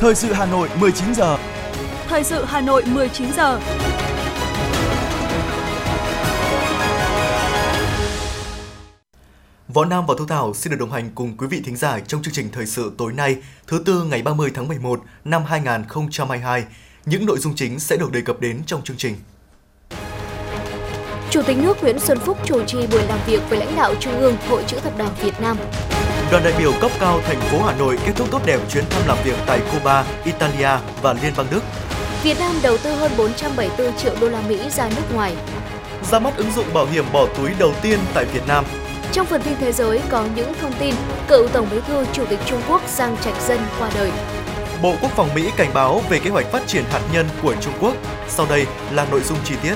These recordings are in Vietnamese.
Thời sự Hà Nội 19 giờ. Thời sự Hà Nội 19 giờ. Võ Nam và Thu Thảo xin được đồng hành cùng quý vị thính giả trong chương trình thời sự tối nay, thứ tư ngày 30 tháng 11 năm 2022. Những nội dung chính sẽ được đề cập đến trong chương trình. Chủ tịch nước Nguyễn Xuân Phúc chủ trì buổi làm việc với lãnh đạo Trung ương Hội chữ thập đỏ Việt Nam. Đoàn đại biểu cấp cao thành phố Hà Nội kết thúc tốt đẹp chuyến thăm làm việc tại Cuba, Italia và Liên bang Đức. Việt Nam đầu tư hơn 474 triệu đô la Mỹ ra nước ngoài. Ra mắt ứng dụng bảo hiểm bỏ túi đầu tiên tại Việt Nam. Trong phần tin thế giới có những thông tin cựu Tổng bí thư Chủ tịch Trung Quốc Giang Trạch Dân qua đời. Bộ Quốc phòng Mỹ cảnh báo về kế hoạch phát triển hạt nhân của Trung Quốc. Sau đây là nội dung chi tiết.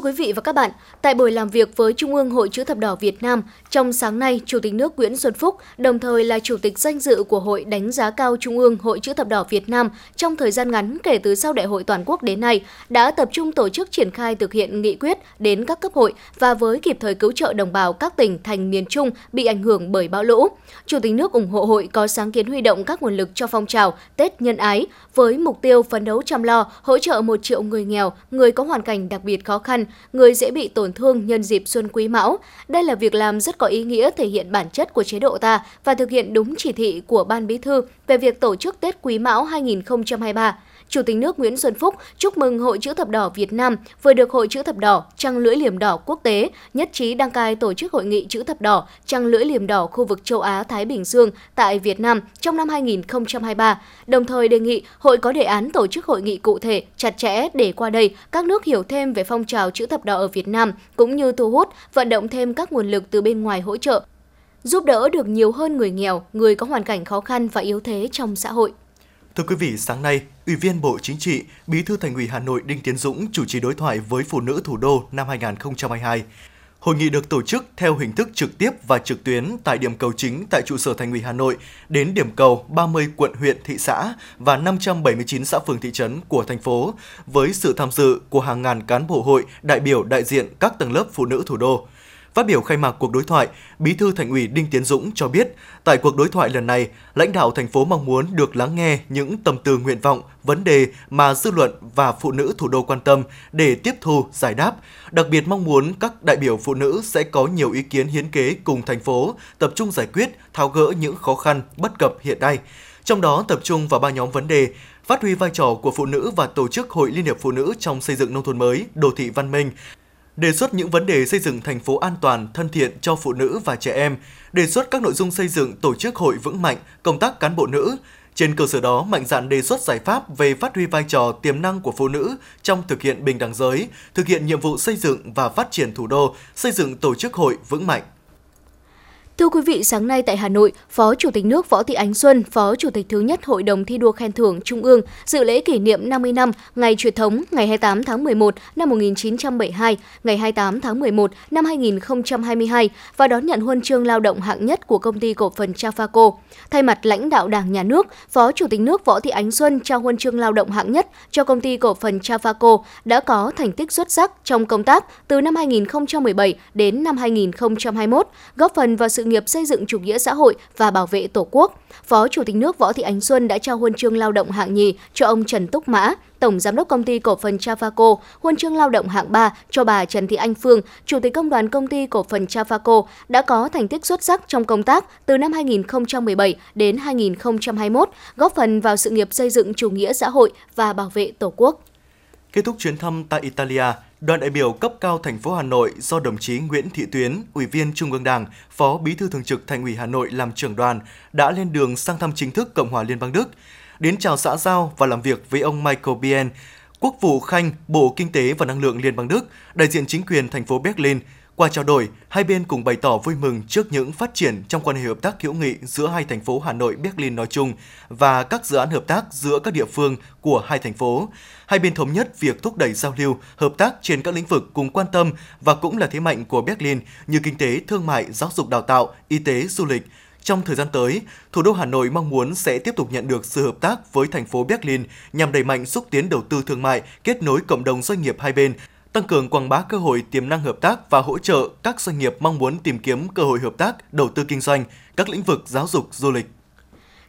Thưa quý vị và các bạn, tại buổi làm việc với Trung ương Hội Chữ thập đỏ Việt Nam, trong sáng nay, Chủ tịch nước Nguyễn Xuân Phúc, đồng thời là Chủ tịch danh dự của Hội đánh giá cao Trung ương Hội Chữ thập đỏ Việt Nam trong thời gian ngắn kể từ sau Đại hội toàn quốc đến nay, đã tập trung tổ chức triển khai thực hiện nghị quyết đến các cấp hội và với kịp thời cứu trợ đồng bào các tỉnh thành miền Trung bị ảnh hưởng bởi bão lũ. Chủ tịch nước ủng hộ hội có sáng kiến huy động các nguồn lực cho phong trào Tết nhân ái với mục tiêu phấn đấu chăm lo, hỗ trợ một triệu người nghèo, người có hoàn cảnh đặc biệt khó khăn, người dễ bị tổn thương nhân dịp Xuân Quý Mão. Đây là việc làm rất có ý nghĩa thể hiện bản chất của chế độ ta và thực hiện đúng chỉ thị của Ban Bí thư về việc tổ chức Tết Quý Mão 2023. Chủ tịch nước Nguyễn Xuân Phúc chúc mừng Hội Chữ Thập Đỏ Việt Nam vừa được Hội Chữ Thập Đỏ Trăng Lưỡi Liềm Đỏ Quốc tế nhất trí đăng cai tổ chức Hội nghị Chữ Thập Đỏ Trăng Lưỡi Liềm Đỏ khu vực châu Á-Thái Bình Dương tại Việt Nam trong năm 2023, đồng thời đề nghị hội có đề án tổ chức hội nghị cụ thể, chặt chẽ để qua đây các nước hiểu thêm về phong trào Chữ Thập Đỏ ở Việt Nam cũng như thu hút, vận động thêm các nguồn lực từ bên ngoài hỗ trợ giúp đỡ được nhiều hơn người nghèo, người có hoàn cảnh khó khăn và yếu thế trong xã hội. Thưa quý vị, sáng nay, Ủy viên Bộ Chính trị, Bí thư Thành ủy Hà Nội Đinh Tiến Dũng chủ trì đối thoại với phụ nữ thủ đô năm 2022. Hội nghị được tổ chức theo hình thức trực tiếp và trực tuyến tại điểm cầu chính tại trụ sở Thành ủy Hà Nội đến điểm cầu 30 quận huyện thị xã và 579 xã phường thị trấn của thành phố với sự tham dự của hàng ngàn cán bộ hội, đại biểu đại diện các tầng lớp phụ nữ thủ đô. Phát biểu khai mạc cuộc đối thoại, Bí thư Thành ủy Đinh Tiến Dũng cho biết, tại cuộc đối thoại lần này, lãnh đạo thành phố mong muốn được lắng nghe những tâm tư nguyện vọng, vấn đề mà dư luận và phụ nữ thủ đô quan tâm để tiếp thu, giải đáp. Đặc biệt mong muốn các đại biểu phụ nữ sẽ có nhiều ý kiến hiến kế cùng thành phố, tập trung giải quyết, tháo gỡ những khó khăn, bất cập hiện nay. Trong đó tập trung vào ba nhóm vấn đề, phát huy vai trò của phụ nữ và tổ chức Hội Liên hiệp Phụ nữ trong xây dựng nông thôn mới, đô thị văn minh, đề xuất những vấn đề xây dựng thành phố an toàn, thân thiện cho phụ nữ và trẻ em, đề xuất các nội dung xây dựng tổ chức hội vững mạnh, công tác cán bộ nữ. Trên cơ sở đó, mạnh dạn đề xuất giải pháp về phát huy vai trò tiềm năng của phụ nữ trong thực hiện bình đẳng giới, thực hiện nhiệm vụ xây dựng và phát triển thủ đô, xây dựng tổ chức hội vững mạnh. Thưa quý vị, sáng nay tại Hà Nội, Phó Chủ tịch nước Võ Thị Ánh Xuân, Phó Chủ tịch thứ nhất Hội đồng thi đua khen thưởng Trung ương dự lễ kỷ niệm 50 năm ngày truyền thống ngày 28 tháng 11 năm 1972, ngày 28 tháng 11 năm 2022 và đón nhận huân chương lao động hạng nhất của công ty cổ phần Trafaco. Thay mặt lãnh đạo Đảng nhà nước, Phó Chủ tịch nước Võ Thị Ánh Xuân trao huân chương lao động hạng nhất cho công ty cổ phần Trafaco đã có thành tích xuất sắc trong công tác từ năm 2017 đến năm 2021, góp phần vào sự nghiệp xây dựng chủ nghĩa xã hội và bảo vệ Tổ quốc. Phó Chủ tịch nước Võ Thị Ánh Xuân đã trao huân chương lao động hạng nhì cho ông Trần Túc Mã, Tổng Giám đốc Công ty Cổ phần Trafaco, huân chương lao động hạng 3 cho bà Trần Thị Anh Phương, Chủ tịch Công đoàn Công ty Cổ phần Trafaco, đã có thành tích xuất sắc trong công tác từ năm 2017 đến 2021, góp phần vào sự nghiệp xây dựng chủ nghĩa xã hội và bảo vệ Tổ quốc. Kết thúc chuyến thăm tại Italia, đoàn đại biểu cấp cao thành phố Hà Nội do đồng chí Nguyễn Thị Tuyến, Ủy viên Trung ương Đảng, Phó Bí thư Thường trực Thành ủy Hà Nội làm trưởng đoàn đã lên đường sang thăm chính thức Cộng hòa Liên bang Đức, đến chào xã giao và làm việc với ông Michael Bien, Quốc vụ Khanh, Bộ Kinh tế và Năng lượng Liên bang Đức, đại diện chính quyền thành phố Berlin, qua trao đổi, hai bên cùng bày tỏ vui mừng trước những phát triển trong quan hệ hợp tác hữu nghị giữa hai thành phố Hà Nội Berlin nói chung và các dự án hợp tác giữa các địa phương của hai thành phố. Hai bên thống nhất việc thúc đẩy giao lưu, hợp tác trên các lĩnh vực cùng quan tâm và cũng là thế mạnh của Berlin như kinh tế, thương mại, giáo dục đào tạo, y tế, du lịch. Trong thời gian tới, thủ đô Hà Nội mong muốn sẽ tiếp tục nhận được sự hợp tác với thành phố Berlin nhằm đẩy mạnh xúc tiến đầu tư thương mại, kết nối cộng đồng doanh nghiệp hai bên, tăng cường quảng bá cơ hội tiềm năng hợp tác và hỗ trợ các doanh nghiệp mong muốn tìm kiếm cơ hội hợp tác, đầu tư kinh doanh, các lĩnh vực giáo dục, du lịch.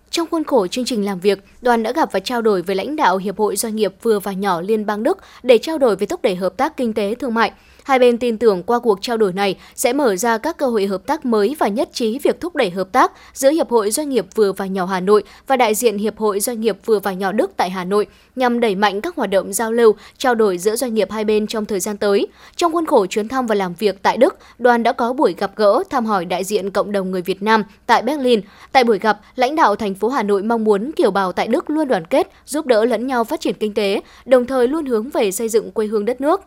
Trong khuôn khổ chương trình làm việc, đoàn đã gặp và trao đổi với lãnh đạo Hiệp hội Doanh nghiệp vừa và nhỏ Liên bang Đức để trao đổi về thúc đẩy hợp tác kinh tế thương mại. Hai bên tin tưởng qua cuộc trao đổi này sẽ mở ra các cơ hội hợp tác mới và nhất trí việc thúc đẩy hợp tác giữa Hiệp hội Doanh nghiệp vừa và nhỏ Hà Nội và đại diện Hiệp hội Doanh nghiệp vừa và nhỏ Đức tại Hà Nội nhằm đẩy mạnh các hoạt động giao lưu, trao đổi giữa doanh nghiệp hai bên trong thời gian tới. Trong khuôn khổ chuyến thăm và làm việc tại Đức, đoàn đã có buổi gặp gỡ thăm hỏi đại diện cộng đồng người Việt Nam tại Berlin. Tại buổi gặp, lãnh đạo thành phố Hà Nội mong muốn kiều bào tại Đức luôn đoàn kết, giúp đỡ lẫn nhau phát triển kinh tế, đồng thời luôn hướng về xây dựng quê hương đất nước.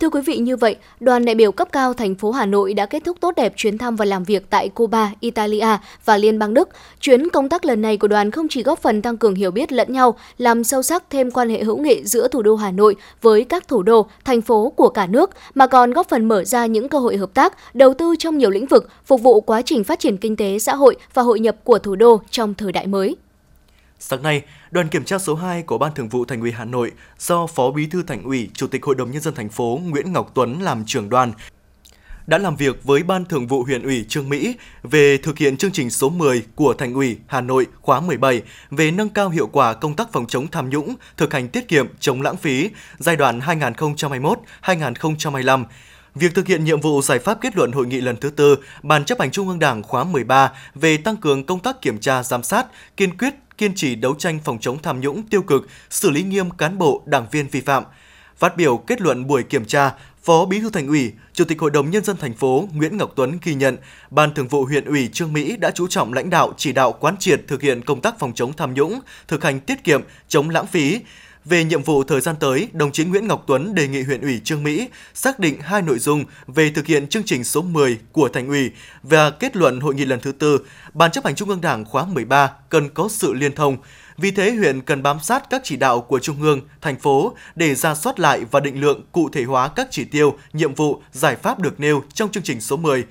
Thưa quý vị, như vậy, đoàn đại biểu cấp cao thành phố Hà Nội đã kết thúc tốt đẹp chuyến thăm và làm việc tại Cuba, Italia và Liên bang Đức. Chuyến công tác lần này của đoàn không chỉ góp phần tăng cường hiểu biết lẫn nhau, làm sâu sắc thêm quan hệ hữu nghị giữa thủ đô Hà Nội với các thủ đô, thành phố của cả nước, mà còn góp phần mở ra những cơ hội hợp tác, đầu tư trong nhiều lĩnh vực, phục vụ quá trình phát triển kinh tế, xã hội và hội nhập của thủ đô trong thời đại mới. Sáng nay, đoàn kiểm tra số 2 của Ban Thường vụ Thành ủy Hà Nội do Phó Bí thư Thành ủy, Chủ tịch Hội đồng nhân dân thành phố Nguyễn Ngọc Tuấn làm trưởng đoàn đã làm việc với Ban Thường vụ huyện ủy Trương Mỹ về thực hiện chương trình số 10 của Thành ủy Hà Nội khóa 17 về nâng cao hiệu quả công tác phòng chống tham nhũng, thực hành tiết kiệm, chống lãng phí giai đoạn 2021-2025 Việc thực hiện nhiệm vụ giải pháp kết luận hội nghị lần thứ tư Ban chấp hành Trung ương Đảng khóa 13 về tăng cường công tác kiểm tra giám sát, kiên quyết kiên trì đấu tranh phòng chống tham nhũng tiêu cực, xử lý nghiêm cán bộ, đảng viên vi phạm. Phát biểu kết luận buổi kiểm tra, Phó Bí thư Thành ủy, Chủ tịch Hội đồng nhân dân thành phố Nguyễn Ngọc Tuấn ghi nhận, Ban Thường vụ huyện ủy Trương Mỹ đã chú trọng lãnh đạo chỉ đạo quán triệt thực hiện công tác phòng chống tham nhũng, thực hành tiết kiệm, chống lãng phí, về nhiệm vụ thời gian tới, đồng chí Nguyễn Ngọc Tuấn đề nghị huyện ủy Trương Mỹ xác định hai nội dung về thực hiện chương trình số 10 của thành ủy và kết luận hội nghị lần thứ tư, Ban chấp hành Trung ương Đảng khóa 13 cần có sự liên thông. Vì thế, huyện cần bám sát các chỉ đạo của Trung ương, thành phố để ra soát lại và định lượng cụ thể hóa các chỉ tiêu, nhiệm vụ, giải pháp được nêu trong chương trình số 10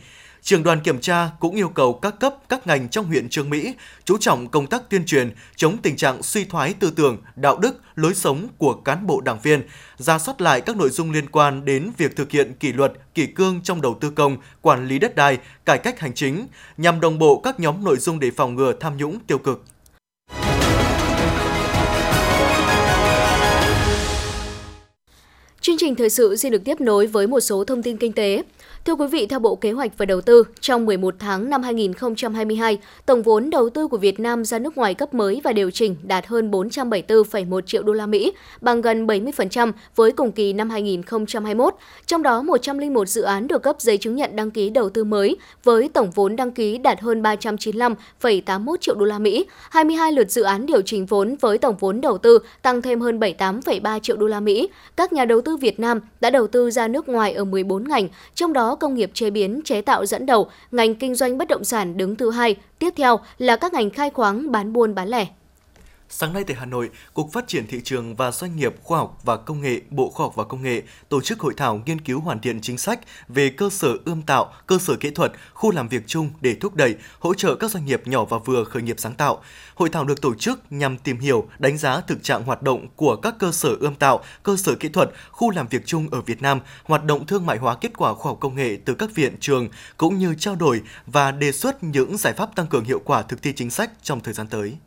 Trường đoàn kiểm tra cũng yêu cầu các cấp, các ngành trong huyện Trương Mỹ chú trọng công tác tuyên truyền, chống tình trạng suy thoái tư tưởng, đạo đức, lối sống của cán bộ đảng viên, ra soát lại các nội dung liên quan đến việc thực hiện kỷ luật, kỷ cương trong đầu tư công, quản lý đất đai, cải cách hành chính, nhằm đồng bộ các nhóm nội dung để phòng ngừa tham nhũng tiêu cực. Chương trình thời sự xin được tiếp nối với một số thông tin kinh tế. Thưa quý vị, theo Bộ Kế hoạch và Đầu tư, trong 11 tháng năm 2022, tổng vốn đầu tư của Việt Nam ra nước ngoài cấp mới và điều chỉnh đạt hơn 474,1 triệu đô la Mỹ, bằng gần 70% với cùng kỳ năm 2021. Trong đó, 101 dự án được cấp giấy chứng nhận đăng ký đầu tư mới với tổng vốn đăng ký đạt hơn 395,81 triệu đô la Mỹ. 22 lượt dự án điều chỉnh vốn với tổng vốn đầu tư tăng thêm hơn 78,3 triệu đô la Mỹ. Các nhà đầu tư Việt Nam đã đầu tư ra nước ngoài ở 14 ngành, trong đó công nghiệp chế biến, chế tạo dẫn đầu, ngành kinh doanh bất động sản đứng thứ hai, tiếp theo là các ngành khai khoáng, bán buôn, bán lẻ. Sáng nay tại Hà Nội, Cục Phát triển Thị trường và Doanh nghiệp Khoa học và Công nghệ, Bộ Khoa học và Công nghệ tổ chức hội thảo nghiên cứu hoàn thiện chính sách về cơ sở ươm tạo, cơ sở kỹ thuật, khu làm việc chung để thúc đẩy, hỗ trợ các doanh nghiệp nhỏ và vừa khởi nghiệp sáng tạo. Hội thảo được tổ chức nhằm tìm hiểu, đánh giá thực trạng hoạt động của các cơ sở ươm tạo, cơ sở kỹ thuật, khu làm việc chung ở Việt Nam, hoạt động thương mại hóa kết quả khoa học công nghệ từ các viện trường, cũng như trao đổi và đề xuất những giải pháp tăng cường hiệu quả thực thi chính sách trong thời gian tới.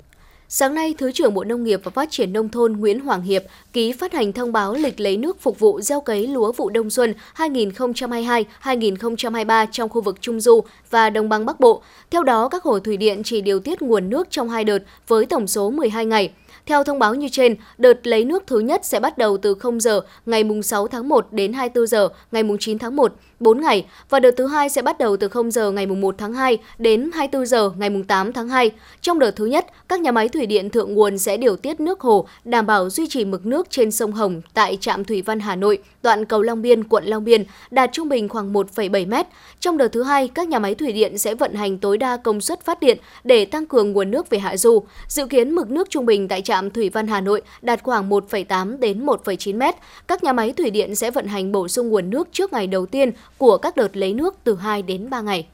Sáng nay, Thứ trưởng Bộ Nông nghiệp và Phát triển Nông thôn Nguyễn Hoàng Hiệp ký phát hành thông báo lịch lấy nước phục vụ gieo cấy lúa vụ đông xuân 2022-2023 trong khu vực Trung Du và Đồng bằng Bắc Bộ. Theo đó, các hồ thủy điện chỉ điều tiết nguồn nước trong hai đợt với tổng số 12 ngày. Theo thông báo như trên, đợt lấy nước thứ nhất sẽ bắt đầu từ 0 giờ ngày 6 tháng 1 đến 24 giờ ngày 9 tháng 1, 4 ngày, và đợt thứ hai sẽ bắt đầu từ 0 giờ ngày 1 tháng 2 đến 24 giờ ngày 8 tháng 2. Trong đợt thứ nhất, các nhà máy thủy điện thượng nguồn sẽ điều tiết nước hồ, đảm bảo duy trì mực nước trên sông Hồng tại trạm Thủy Văn Hà Nội, đoạn cầu Long Biên, quận Long Biên, đạt trung bình khoảng 1,7 m. Trong đợt thứ hai, các nhà máy thủy điện sẽ vận hành tối đa công suất phát điện để tăng cường nguồn nước về hạ du. Dự kiến mực nước trung bình tại trạm Thủy Văn Hà Nội đạt khoảng 1,8 đến 1,9 m. Các nhà máy thủy điện sẽ vận hành bổ sung nguồn nước trước ngày đầu tiên của các đợt lấy nước từ 2 đến 3 ngày.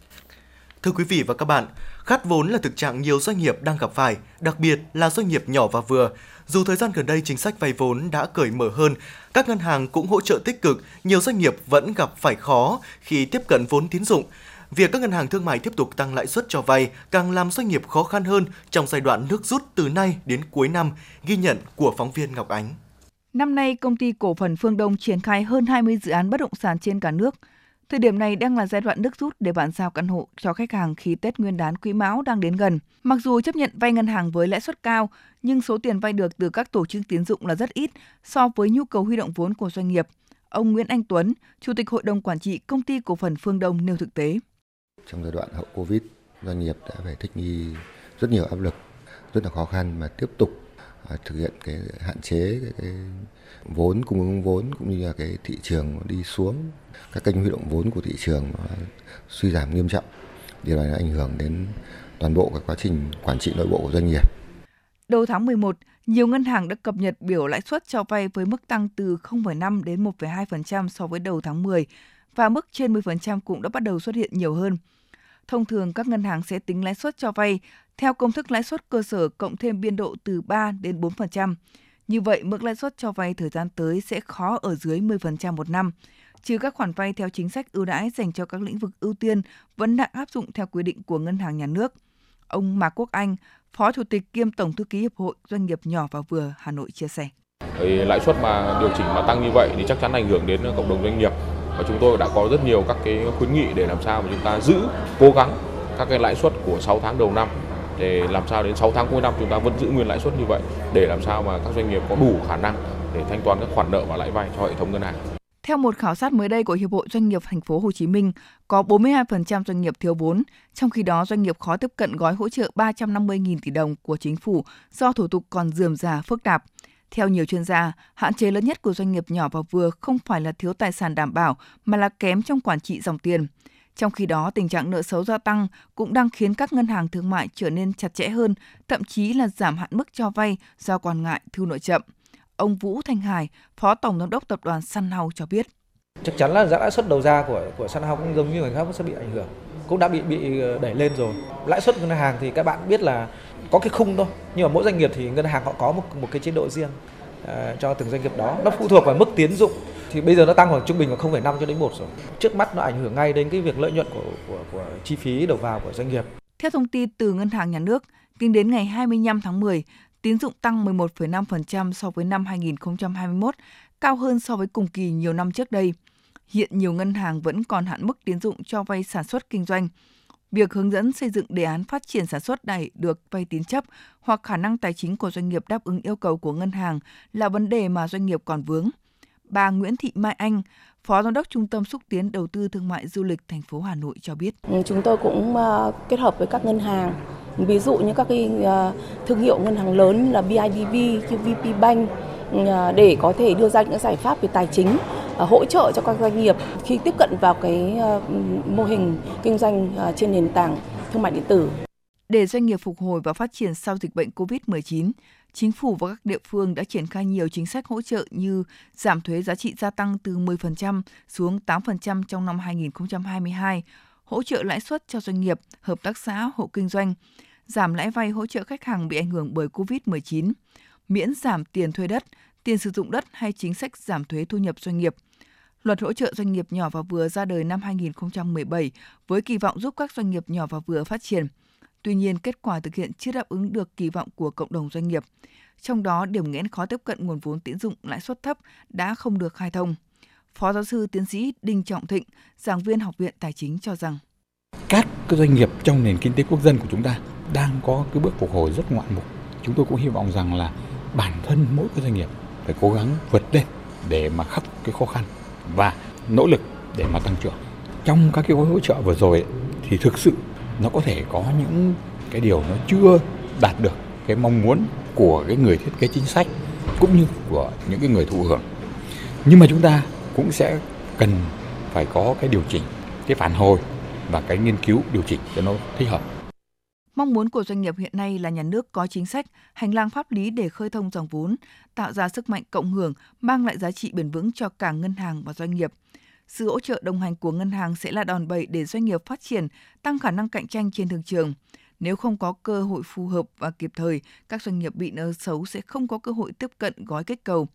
Thưa quý vị và các bạn, khát vốn là thực trạng nhiều doanh nghiệp đang gặp phải, đặc biệt là doanh nghiệp nhỏ và vừa. Dù thời gian gần đây chính sách vay vốn đã cởi mở hơn, các ngân hàng cũng hỗ trợ tích cực, nhiều doanh nghiệp vẫn gặp phải khó khi tiếp cận vốn tín dụng. Việc các ngân hàng thương mại tiếp tục tăng lãi suất cho vay càng làm doanh nghiệp khó khăn hơn trong giai đoạn nước rút từ nay đến cuối năm, ghi nhận của phóng viên Ngọc Ánh. Năm nay, công ty cổ phần Phương Đông triển khai hơn 20 dự án bất động sản trên cả nước. Thời điểm này đang là giai đoạn nước rút để bàn giao căn hộ cho khách hàng khi Tết Nguyên đán Quý Mão đang đến gần. Mặc dù chấp nhận vay ngân hàng với lãi suất cao, nhưng số tiền vay được từ các tổ chức tín dụng là rất ít so với nhu cầu huy động vốn của doanh nghiệp. Ông Nguyễn Anh Tuấn, Chủ tịch Hội đồng Quản trị Công ty Cổ phần Phương Đông nêu thực tế. Trong giai đoạn hậu Covid, doanh nghiệp đã phải thích nghi rất nhiều áp lực, rất là khó khăn mà tiếp tục à, thực hiện cái hạn chế cái, cái vốn cung ứng vốn cũng như là cái thị trường đi xuống. Các kênh huy động vốn của thị trường nó suy giảm nghiêm trọng điều này ảnh hưởng đến toàn bộ cái quá trình quản trị nội bộ của doanh nghiệp. Đầu tháng 11, nhiều ngân hàng đã cập nhật biểu lãi suất cho vay với mức tăng từ 0,5 đến 1,2% so với đầu tháng 10 và mức trên 10% cũng đã bắt đầu xuất hiện nhiều hơn. Thông thường các ngân hàng sẽ tính lãi suất cho vay theo công thức lãi suất cơ sở cộng thêm biên độ từ 3 đến 4%. Như vậy, mức lãi suất cho vay thời gian tới sẽ khó ở dưới 10% một năm, trừ các khoản vay theo chính sách ưu đãi dành cho các lĩnh vực ưu tiên vẫn đang áp dụng theo quy định của Ngân hàng Nhà nước. Ông Mạc Quốc Anh, Phó Chủ tịch kiêm Tổng thư ký Hiệp hội Doanh nghiệp nhỏ và vừa Hà Nội chia sẻ. Thì lãi suất mà điều chỉnh mà tăng như vậy thì chắc chắn ảnh hưởng đến cộng đồng doanh nghiệp và chúng tôi đã có rất nhiều các cái khuyến nghị để làm sao mà chúng ta giữ cố gắng các cái lãi suất của 6 tháng đầu năm để làm sao đến 6 tháng cuối năm chúng ta vẫn giữ nguyên lãi suất như vậy để làm sao mà các doanh nghiệp có đủ khả năng để thanh toán các khoản nợ và lãi vay cho hệ thống ngân hàng. Theo một khảo sát mới đây của Hiệp hội Doanh nghiệp Thành phố Hồ Chí Minh, có 42% doanh nghiệp thiếu vốn, trong khi đó doanh nghiệp khó tiếp cận gói hỗ trợ 350.000 tỷ đồng của chính phủ do thủ tục còn dườm già phức tạp. Theo nhiều chuyên gia, hạn chế lớn nhất của doanh nghiệp nhỏ và vừa không phải là thiếu tài sản đảm bảo mà là kém trong quản trị dòng tiền. Trong khi đó, tình trạng nợ xấu gia tăng cũng đang khiến các ngân hàng thương mại trở nên chặt chẽ hơn, thậm chí là giảm hạn mức cho vay do quan ngại thu nợ chậm. Ông Vũ Thanh Hải, Phó Tổng Giám đốc Tập đoàn Sun House cho biết. Chắc chắn là lãi suất đầu ra của của Sun House cũng giống như người khác cũng sẽ bị ảnh hưởng, cũng đã bị bị đẩy lên rồi. Lãi suất ngân hàng thì các bạn biết là có cái khung thôi, nhưng mà mỗi doanh nghiệp thì ngân hàng họ có một một cái chế độ riêng uh, cho từng doanh nghiệp đó. Nó phụ thuộc vào mức tiến dụng thì bây giờ nó tăng khoảng trung bình là 0,5 cho đến 1 rồi. Trước mắt nó ảnh hưởng ngay đến cái việc lợi nhuận của của của chi phí đầu vào của doanh nghiệp. Theo thông tin từ Ngân hàng Nhà nước, tính đến ngày 25 tháng 10, tín dụng tăng 11,5% so với năm 2021, cao hơn so với cùng kỳ nhiều năm trước đây. Hiện nhiều ngân hàng vẫn còn hạn mức tín dụng cho vay sản xuất kinh doanh. Việc hướng dẫn xây dựng đề án phát triển sản xuất này được vay tín chấp hoặc khả năng tài chính của doanh nghiệp đáp ứng yêu cầu của ngân hàng là vấn đề mà doanh nghiệp còn vướng. Bà Nguyễn Thị Mai Anh, Phó Giám đốc Trung tâm xúc tiến đầu tư thương mại du lịch thành phố Hà Nội cho biết. Ừ, chúng tôi cũng ờ, kết hợp với các ngân hàng ví dụ như các cái ờ, thương hiệu ngân hàng lớn là BIDV, VP Bank ừ, ờ, để có thể đưa ra những giải pháp về tài chính À, hỗ trợ cho các doanh nghiệp khi tiếp cận vào cái ờ, mô hình kinh doanh ờ, trên nền tảng thương mại điện tử. Để doanh nghiệp phục hồi và phát triển sau dịch bệnh COVID-19, chính phủ và các địa phương đã triển khai nhiều chính sách hỗ trợ như giảm thuế giá trị gia tăng từ 10% xuống 8% trong năm 2022, hỗ trợ lãi suất cho doanh nghiệp, hợp tác xã, hộ kinh doanh, giảm lãi vay hỗ trợ khách hàng bị ảnh hưởng bởi COVID-19, miễn giảm tiền thuê đất, tiền sử dụng đất hay chính sách giảm thuế thu nhập doanh nghiệp. Luật hỗ trợ doanh nghiệp nhỏ và vừa ra đời năm 2017 với kỳ vọng giúp các doanh nghiệp nhỏ và vừa phát triển. Tuy nhiên, kết quả thực hiện chưa đáp ứng được kỳ vọng của cộng đồng doanh nghiệp. Trong đó, điểm nghẽn khó tiếp cận nguồn vốn tín dụng lãi suất thấp đã không được khai thông. Phó giáo sư tiến sĩ Đinh Trọng Thịnh, giảng viên Học viện Tài chính cho rằng các doanh nghiệp trong nền kinh tế quốc dân của chúng ta đang có cái bước phục hồi rất ngoạn mục. Chúng tôi cũng hy vọng rằng là bản thân mỗi cái doanh nghiệp phải cố gắng vượt lên để mà khắc cái khó khăn và nỗ lực để mà tăng trưởng. Trong các cái gói hỗ trợ vừa rồi thì thực sự nó có thể có những cái điều nó chưa đạt được cái mong muốn của cái người thiết kế chính sách cũng như của những cái người thụ hưởng. Nhưng mà chúng ta cũng sẽ cần phải có cái điều chỉnh, cái phản hồi và cái nghiên cứu điều chỉnh cho nó thích hợp. Mong muốn của doanh nghiệp hiện nay là nhà nước có chính sách, hành lang pháp lý để khơi thông dòng vốn, tạo ra sức mạnh cộng hưởng, mang lại giá trị bền vững cho cả ngân hàng và doanh nghiệp. Sự hỗ trợ đồng hành của ngân hàng sẽ là đòn bẩy để doanh nghiệp phát triển, tăng khả năng cạnh tranh trên thị trường. Nếu không có cơ hội phù hợp và kịp thời, các doanh nghiệp bị nợ xấu sẽ không có cơ hội tiếp cận gói kích cầu.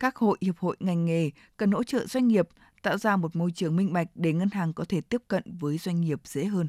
Các hội, hiệp hội, ngành nghề cần hỗ trợ doanh nghiệp tạo ra một môi trường minh bạch để ngân hàng có thể tiếp cận với doanh nghiệp dễ hơn.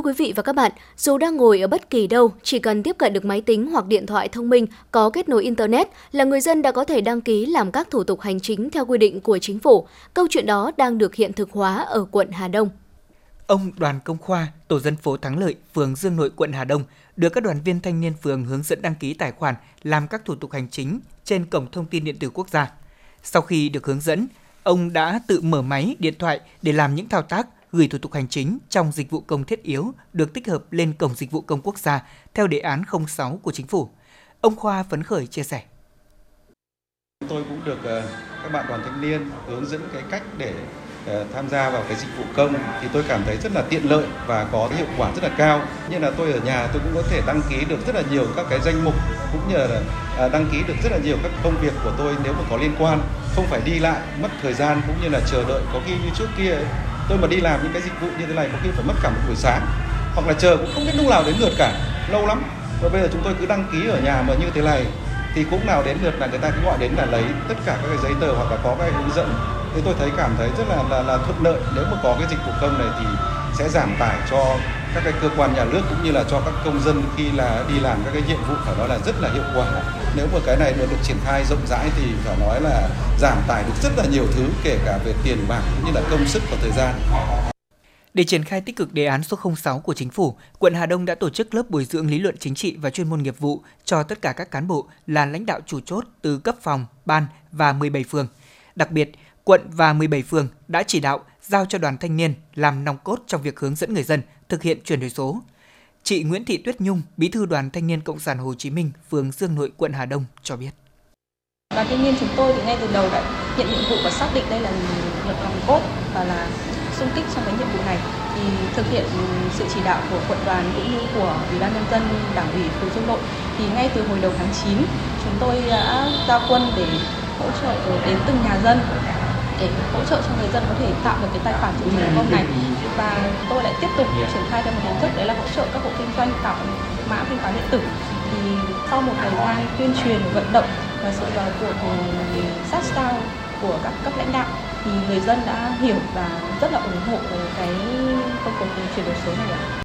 Thưa quý vị và các bạn, dù đang ngồi ở bất kỳ đâu, chỉ cần tiếp cận được máy tính hoặc điện thoại thông minh có kết nối Internet là người dân đã có thể đăng ký làm các thủ tục hành chính theo quy định của chính phủ. Câu chuyện đó đang được hiện thực hóa ở quận Hà Đông. Ông Đoàn Công Khoa, tổ dân phố Thắng Lợi, phường Dương Nội, quận Hà Đông, được các đoàn viên thanh niên phường hướng dẫn đăng ký tài khoản làm các thủ tục hành chính trên cổng thông tin điện tử quốc gia. Sau khi được hướng dẫn, ông đã tự mở máy, điện thoại để làm những thao tác gửi thủ tục hành chính trong dịch vụ công thiết yếu được tích hợp lên cổng dịch vụ công quốc gia theo đề án 06 của chính phủ. Ông Khoa phấn khởi chia sẻ. Tôi cũng được ờ, các bạn đoàn thanh niên hướng dẫn cái cách để ờ, tham gia vào cái dịch vụ công thì tôi cảm thấy rất là tiện lợi và có hiệu quả rất là cao. Như là tôi ở nhà tôi cũng có thể đăng ký được rất là nhiều các cái danh mục cũng như là ờ, đăng ký được rất là nhiều các công việc của tôi nếu mà có liên quan, không phải đi lại mất thời gian cũng như là chờ đợi có khi như trước kia ấy, tôi mà đi làm những cái dịch vụ như thế này có khi phải mất cả một buổi sáng hoặc là chờ cũng không biết lúc nào đến lượt cả lâu lắm. Và bây giờ chúng tôi cứ đăng ký ở nhà mà như thế này thì cũng nào đến lượt là người ta cứ gọi đến là lấy tất cả các cái giấy tờ hoặc là có cái hướng dẫn. Thì tôi thấy cảm thấy rất là là, là thuận lợi. Nếu mà có cái dịch vụ công này thì sẽ giảm tải cho các cái cơ quan nhà nước cũng như là cho các công dân khi là đi làm các cái nhiệm vụ phải nói là rất là hiệu quả nếu mà cái này được, được triển khai rộng rãi thì phải nói là giảm tải được rất là nhiều thứ kể cả về tiền bạc cũng như là công sức và thời gian để triển khai tích cực đề án số 06 của chính phủ, quận Hà Đông đã tổ chức lớp bồi dưỡng lý luận chính trị và chuyên môn nghiệp vụ cho tất cả các cán bộ là lãnh đạo chủ chốt từ cấp phòng, ban và 17 phường. Đặc biệt, quận và 17 phường đã chỉ đạo giao cho đoàn thanh niên làm nòng cốt trong việc hướng dẫn người dân thực hiện chuyển đổi số. Chị Nguyễn Thị Tuyết Nhung, Bí thư Đoàn Thanh niên Cộng sản Hồ Chí Minh, phường Dương Nội, quận Hà Đông cho biết. Đoàn thanh niên chúng tôi thì ngay từ đầu đã nhận nhiệm vụ và xác định đây là lực nòng cốt và là xung kích trong cái nhiệm vụ này thì thực hiện sự chỉ đạo của quận đoàn cũng như của ủy ban nhân dân đảng ủy phường Dương Nội thì ngay từ hồi đầu tháng 9 chúng tôi đã ra quân để hỗ trợ đến từng nhà dân để hỗ trợ cho người dân có thể tạo được cái tài khoản dịch vụ công này và tôi lại tiếp tục triển khai theo một hình thức đấy là hỗ trợ các hộ kinh doanh tạo mã thanh toán điện tử thì sau một thời gian tuyên truyền vận động và sự vào cuộc sát sao của các cấp lãnh đạo thì người dân đã hiểu và rất là ủng hộ cái công cuộc chuyển đổi số này ạ.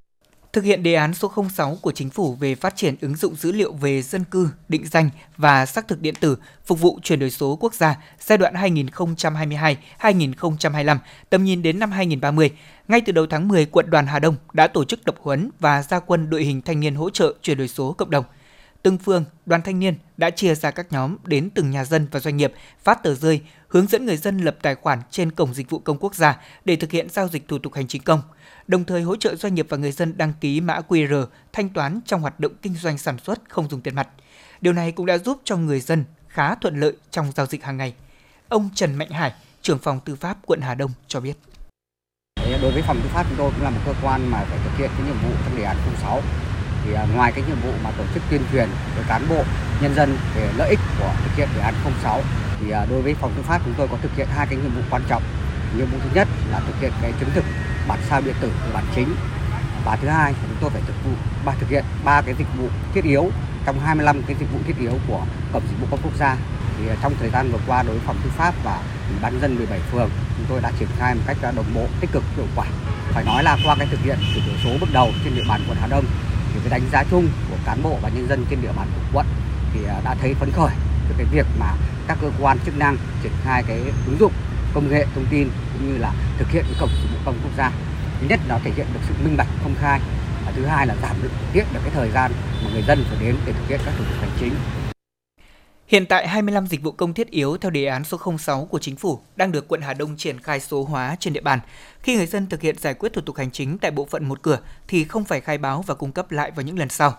Thực hiện đề án số 06 của Chính phủ về phát triển ứng dụng dữ liệu về dân cư, định danh và xác thực điện tử phục vụ chuyển đổi số quốc gia giai đoạn 2022-2025, tầm nhìn đến năm 2030, ngay từ đầu tháng 10, quận đoàn Hà Đông đã tổ chức tập huấn và gia quân đội hình thanh niên hỗ trợ chuyển đổi số cộng đồng. Từng phương đoàn thanh niên đã chia ra các nhóm đến từng nhà dân và doanh nghiệp phát tờ rơi, hướng dẫn người dân lập tài khoản trên cổng dịch vụ công quốc gia để thực hiện giao dịch thủ tục hành chính công – đồng thời hỗ trợ doanh nghiệp và người dân đăng ký mã QR thanh toán trong hoạt động kinh doanh sản xuất không dùng tiền mặt. Điều này cũng đã giúp cho người dân khá thuận lợi trong giao dịch hàng ngày. Ông Trần Mạnh Hải, trưởng phòng tư pháp quận Hà Đông cho biết. Đối với phòng tư pháp chúng tôi cũng là một cơ quan mà phải thực hiện cái nhiệm vụ trong đề án 06 thì à, ngoài cái nhiệm vụ mà tổ chức tuyên truyền với cán bộ nhân dân về lợi ích của thực hiện đề án 06 thì à, đối với phòng tư pháp chúng tôi có thực hiện hai cái nhiệm vụ quan trọng. Nhiệm vụ thứ nhất là thực hiện cái chứng thực bản sao điện tử của bản chính. Và thứ hai chúng tôi phải thực vụ, ba, thực hiện ba cái dịch vụ thiết yếu trong 25 cái dịch vụ thiết yếu của cổng dịch vụ công quốc gia. Thì à, trong thời gian vừa qua đối với phòng tư pháp và ủy ban dân 17 phường, chúng tôi đã triển khai một cách à, đồng bộ, tích cực, hiệu quả. Phải nói là qua cái thực hiện chuyển đổi số bước đầu trên địa bàn quận Hà Đông, thì cái đánh giá chung của cán bộ và nhân dân trên địa bàn của quận thì đã thấy phấn khởi từ cái việc mà các cơ quan chức năng triển khai cái ứng dụng công nghệ thông tin cũng như là thực hiện cái cổng dịch vụ công quốc gia thứ nhất nó thể hiện được sự minh bạch, công khai và thứ hai là giảm được tiết được cái thời gian mà người dân phải đến để thực hiện các thủ tục hành chính Hiện tại 25 dịch vụ công thiết yếu theo đề án số 06 của chính phủ đang được quận Hà Đông triển khai số hóa trên địa bàn. Khi người dân thực hiện giải quyết thủ tục hành chính tại bộ phận một cửa thì không phải khai báo và cung cấp lại vào những lần sau.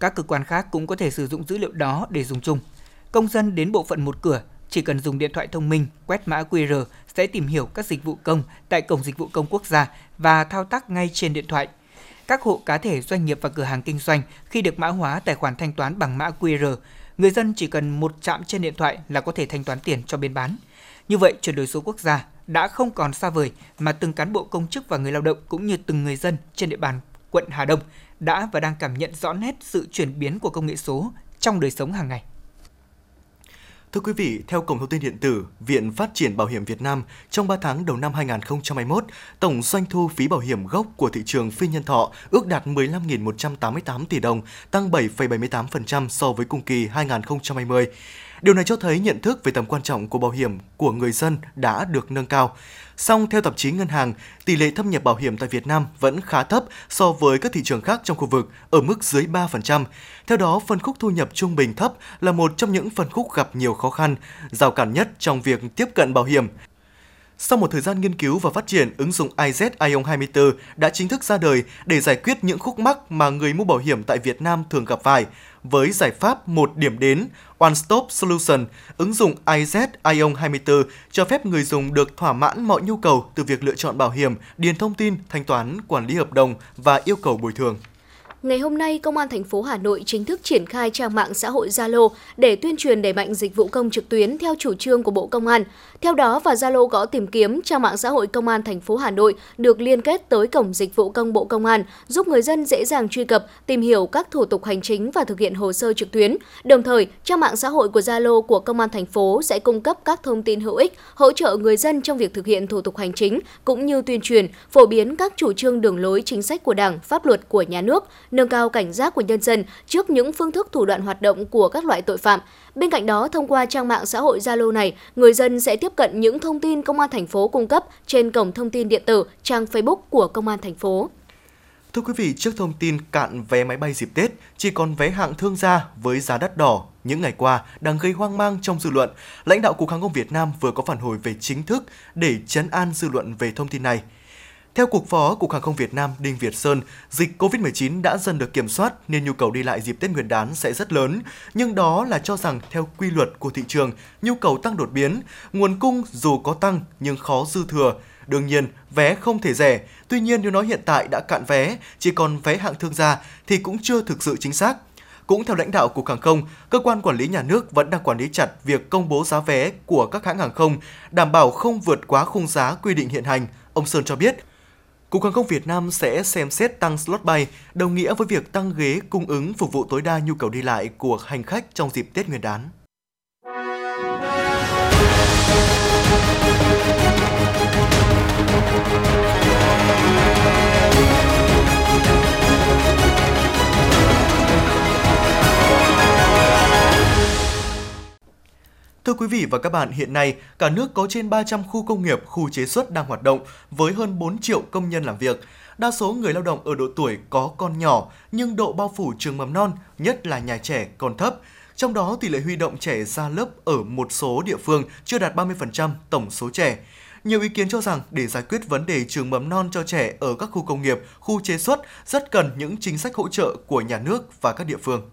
Các cơ quan khác cũng có thể sử dụng dữ liệu đó để dùng chung. Công dân đến bộ phận một cửa chỉ cần dùng điện thoại thông minh quét mã QR sẽ tìm hiểu các dịch vụ công tại cổng dịch vụ công quốc gia và thao tác ngay trên điện thoại. Các hộ cá thể doanh nghiệp và cửa hàng kinh doanh khi được mã hóa tài khoản thanh toán bằng mã QR, người dân chỉ cần một chạm trên điện thoại là có thể thanh toán tiền cho bên bán. Như vậy, chuyển đổi số quốc gia đã không còn xa vời mà từng cán bộ công chức và người lao động cũng như từng người dân trên địa bàn quận Hà Đông đã và đang cảm nhận rõ nét sự chuyển biến của công nghệ số trong đời sống hàng ngày. Thưa quý vị, theo Cổng Thông tin Điện tử, Viện Phát triển Bảo hiểm Việt Nam, trong 3 tháng đầu năm 2021, tổng doanh thu phí bảo hiểm gốc của thị trường phi nhân thọ ước đạt 15.188 tỷ đồng, tăng 7,78% so với cùng kỳ 2020. Điều này cho thấy nhận thức về tầm quan trọng của bảo hiểm của người dân đã được nâng cao. Song theo tạp chí Ngân hàng, tỷ lệ thâm nhập bảo hiểm tại Việt Nam vẫn khá thấp so với các thị trường khác trong khu vực, ở mức dưới 3%. Theo đó, phân khúc thu nhập trung bình thấp là một trong những phân khúc gặp nhiều khó khăn, rào cản nhất trong việc tiếp cận bảo hiểm. Sau một thời gian nghiên cứu và phát triển, ứng dụng IZ Ion 24 đã chính thức ra đời để giải quyết những khúc mắc mà người mua bảo hiểm tại Việt Nam thường gặp phải. Với giải pháp một điểm đến, One Stop Solution, ứng dụng IZ Ion 24 cho phép người dùng được thỏa mãn mọi nhu cầu từ việc lựa chọn bảo hiểm, điền thông tin, thanh toán, quản lý hợp đồng và yêu cầu bồi thường. Ngày hôm nay, Công an thành phố Hà Nội chính thức triển khai trang mạng xã hội Zalo để tuyên truyền đẩy mạnh dịch vụ công trực tuyến theo chủ trương của Bộ Công an. Theo đó, và Zalo gõ tìm kiếm trang mạng xã hội Công an thành phố Hà Nội được liên kết tới cổng dịch vụ công Bộ Công an, giúp người dân dễ dàng truy cập, tìm hiểu các thủ tục hành chính và thực hiện hồ sơ trực tuyến. Đồng thời, trang mạng xã hội của Zalo của Công an thành phố sẽ cung cấp các thông tin hữu ích, hỗ trợ người dân trong việc thực hiện thủ tục hành chính cũng như tuyên truyền, phổ biến các chủ trương đường lối chính sách của Đảng, pháp luật của nhà nước, nâng cao cảnh giác của nhân dân trước những phương thức thủ đoạn hoạt động của các loại tội phạm. Bên cạnh đó, thông qua trang mạng xã hội Zalo này, người dân sẽ tiếp cận những thông tin công an thành phố cung cấp trên cổng thông tin điện tử, trang Facebook của công an thành phố. Thưa quý vị, trước thông tin cạn vé máy bay dịp Tết, chỉ còn vé hạng thương gia với giá đắt đỏ những ngày qua đang gây hoang mang trong dư luận, lãnh đạo Cục Hàng không Việt Nam vừa có phản hồi về chính thức để chấn an dư luận về thông tin này. Theo Cục Phó Cục Hàng không Việt Nam Đinh Việt Sơn, dịch COVID-19 đã dần được kiểm soát nên nhu cầu đi lại dịp Tết Nguyên đán sẽ rất lớn, nhưng đó là cho rằng theo quy luật của thị trường, nhu cầu tăng đột biến, nguồn cung dù có tăng nhưng khó dư thừa. Đương nhiên, vé không thể rẻ, tuy nhiên nếu nói hiện tại đã cạn vé, chỉ còn vé hạng thương gia thì cũng chưa thực sự chính xác. Cũng theo lãnh đạo Cục Hàng không, cơ quan quản lý nhà nước vẫn đang quản lý chặt việc công bố giá vé của các hãng hàng không, đảm bảo không vượt quá khung giá quy định hiện hành. Ông Sơn cho biết, Cục Hàng không Việt Nam sẽ xem xét tăng slot bay, đồng nghĩa với việc tăng ghế cung ứng phục vụ tối đa nhu cầu đi lại của hành khách trong dịp Tết Nguyên đán. Thưa quý vị và các bạn, hiện nay cả nước có trên 300 khu công nghiệp, khu chế xuất đang hoạt động với hơn 4 triệu công nhân làm việc. Đa số người lao động ở độ tuổi có con nhỏ nhưng độ bao phủ trường mầm non, nhất là nhà trẻ còn thấp. Trong đó tỷ lệ huy động trẻ ra lớp ở một số địa phương chưa đạt 30% tổng số trẻ. Nhiều ý kiến cho rằng để giải quyết vấn đề trường mầm non cho trẻ ở các khu công nghiệp, khu chế xuất rất cần những chính sách hỗ trợ của nhà nước và các địa phương.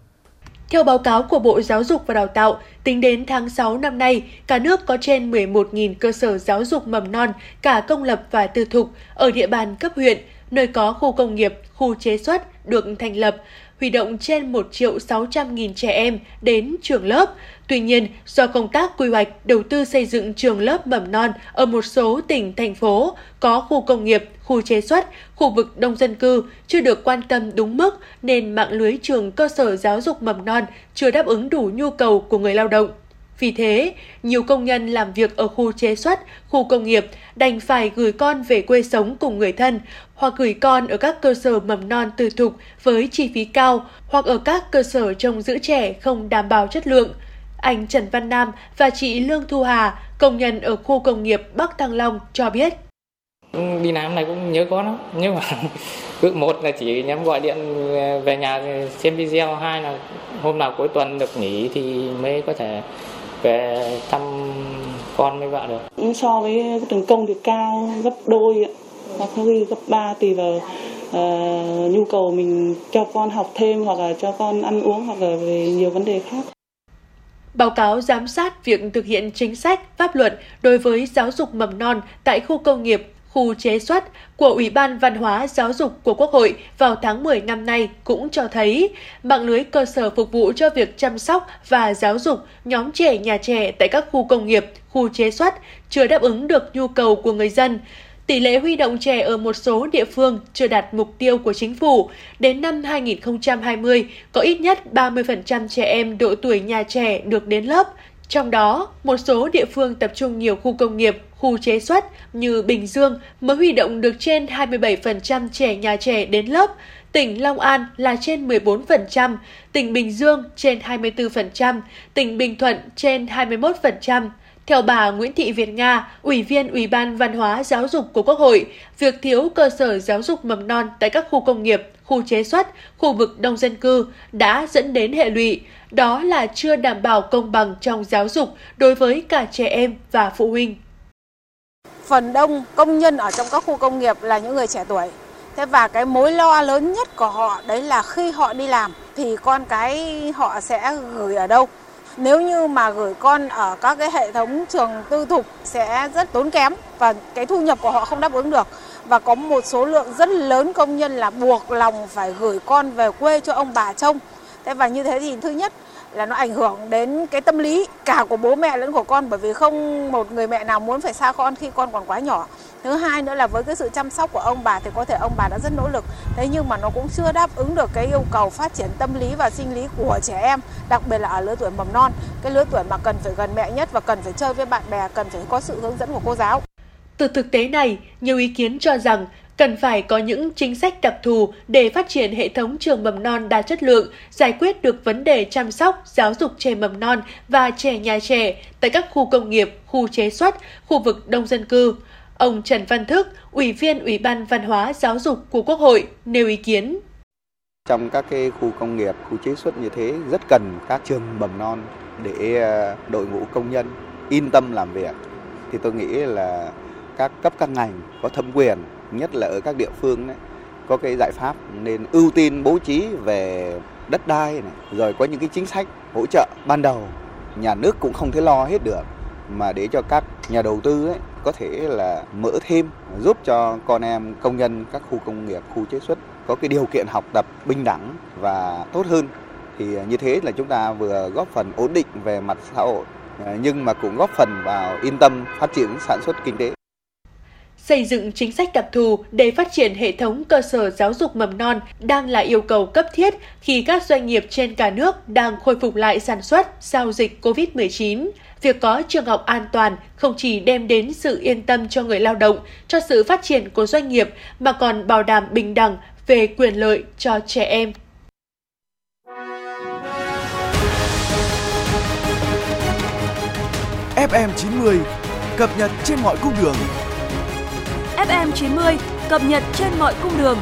Theo báo cáo của Bộ Giáo dục và Đào tạo, tính đến tháng 6 năm nay, cả nước có trên 11.000 cơ sở giáo dục mầm non, cả công lập và tư thục, ở địa bàn cấp huyện, nơi có khu công nghiệp, khu chế xuất được thành lập, huy động trên 1 triệu 600 nghìn trẻ em đến trường lớp. Tuy nhiên, do công tác quy hoạch đầu tư xây dựng trường lớp mầm non ở một số tỉnh, thành phố có khu công nghiệp, khu chế xuất, khu vực đông dân cư chưa được quan tâm đúng mức nên mạng lưới trường cơ sở giáo dục mầm non chưa đáp ứng đủ nhu cầu của người lao động. Vì thế, nhiều công nhân làm việc ở khu chế xuất, khu công nghiệp đành phải gửi con về quê sống cùng người thân hoặc gửi con ở các cơ sở mầm non tư thục với chi phí cao hoặc ở các cơ sở trông giữ trẻ không đảm bảo chất lượng. Anh Trần Văn Nam và chị Lương Thu Hà, công nhân ở khu công nghiệp Bắc Thăng Long cho biết. Ừ, đi làm này cũng nhớ con lắm, nhưng mà cứ một là chỉ nhắm gọi điện ờ, về nhà xem video, hai là hôm nào cuối tuần được nghỉ thì mới có thể về thăm con với vợ được. So với tiền công thì cao gấp đôi hoặc khi gấp ba tùy vào uh, nhu cầu mình cho con học thêm hoặc là cho con ăn uống hoặc là về nhiều vấn đề khác. báo cáo giám sát việc thực hiện chính sách, pháp luật đối với giáo dục mầm non tại khu công nghiệp, khu chế xuất của Ủy ban Văn hóa Giáo dục của Quốc hội vào tháng 10 năm nay cũng cho thấy mạng lưới cơ sở phục vụ cho việc chăm sóc và giáo dục nhóm trẻ nhà trẻ tại các khu công nghiệp, khu chế xuất chưa đáp ứng được nhu cầu của người dân. Tỷ lệ huy động trẻ ở một số địa phương chưa đạt mục tiêu của chính phủ. Đến năm 2020, có ít nhất 30% trẻ em độ tuổi nhà trẻ được đến lớp. Trong đó, một số địa phương tập trung nhiều khu công nghiệp, khu chế xuất như Bình Dương mới huy động được trên 27% trẻ nhà trẻ đến lớp, tỉnh Long An là trên 14%, tỉnh Bình Dương trên 24%, tỉnh Bình Thuận trên 21%. Theo bà Nguyễn Thị Việt Nga, Ủy viên Ủy ban Văn hóa Giáo dục của Quốc hội, việc thiếu cơ sở giáo dục mầm non tại các khu công nghiệp, khu chế xuất, khu vực đông dân cư đã dẫn đến hệ lụy, đó là chưa đảm bảo công bằng trong giáo dục đối với cả trẻ em và phụ huynh. Phần đông công nhân ở trong các khu công nghiệp là những người trẻ tuổi. Thế và cái mối lo lớn nhất của họ, đấy là khi họ đi làm thì con cái họ sẽ gửi ở đâu nếu như mà gửi con ở các cái hệ thống trường tư thục sẽ rất tốn kém và cái thu nhập của họ không đáp ứng được và có một số lượng rất lớn công nhân là buộc lòng phải gửi con về quê cho ông bà trông. Thế và như thế thì thứ nhất là nó ảnh hưởng đến cái tâm lý cả của bố mẹ lẫn của con bởi vì không một người mẹ nào muốn phải xa con khi con còn quá nhỏ. Thứ hai nữa là với cái sự chăm sóc của ông bà thì có thể ông bà đã rất nỗ lực. Thế nhưng mà nó cũng chưa đáp ứng được cái yêu cầu phát triển tâm lý và sinh lý của trẻ em đặc biệt là ở lứa tuổi mầm non. Cái lứa tuổi mà cần phải gần mẹ nhất và cần phải chơi với bạn bè cần phải có sự hướng dẫn của cô giáo. Từ thực tế này, nhiều ý kiến cho rằng cần phải có những chính sách đặc thù để phát triển hệ thống trường mầm non đa chất lượng, giải quyết được vấn đề chăm sóc, giáo dục trẻ mầm non và trẻ nhà trẻ tại các khu công nghiệp, khu chế xuất, khu vực đông dân cư. Ông Trần Văn Thức, Ủy viên Ủy ban Văn hóa Giáo dục của Quốc hội, nêu ý kiến. Trong các cái khu công nghiệp, khu chế xuất như thế rất cần các trường mầm non để ờ, đội ngũ công nhân yên tâm làm việc. Thì tôi nghĩ là các cấp các ngành có thẩm quyền, nhất là ở các địa phương đấy, có cái giải pháp nên ưu tiên bố trí về đất đai này, rồi có những cái chính sách hỗ trợ. Ban đầu nhà nước cũng không thể lo hết được mà để cho các nhà đầu tư ấy có thể là mở thêm giúp cho con em công nhân các khu công nghiệp, khu chế xuất có cái điều kiện học tập bình đẳng và tốt hơn. Thì à, như thế là chúng ta vừa góp phần ổn định về mặt xã hội à, nhưng mà cũng góp phần vào yên tâm phát triển sản xuất kinh tế xây dựng chính sách đặc thù để phát triển hệ thống cơ sở giáo dục mầm non đang là yêu cầu cấp thiết khi các doanh nghiệp trên cả nước đang khôi phục lại sản xuất sau dịch COVID-19. Việc có trường học an toàn không chỉ đem đến sự yên tâm cho người lao động, cho sự phát triển của doanh nghiệp mà còn bảo đảm bình đẳng về quyền lợi cho trẻ em. FM90 cập nhật trên mọi cung đường FM90 cập nhật trên mọi cung đường.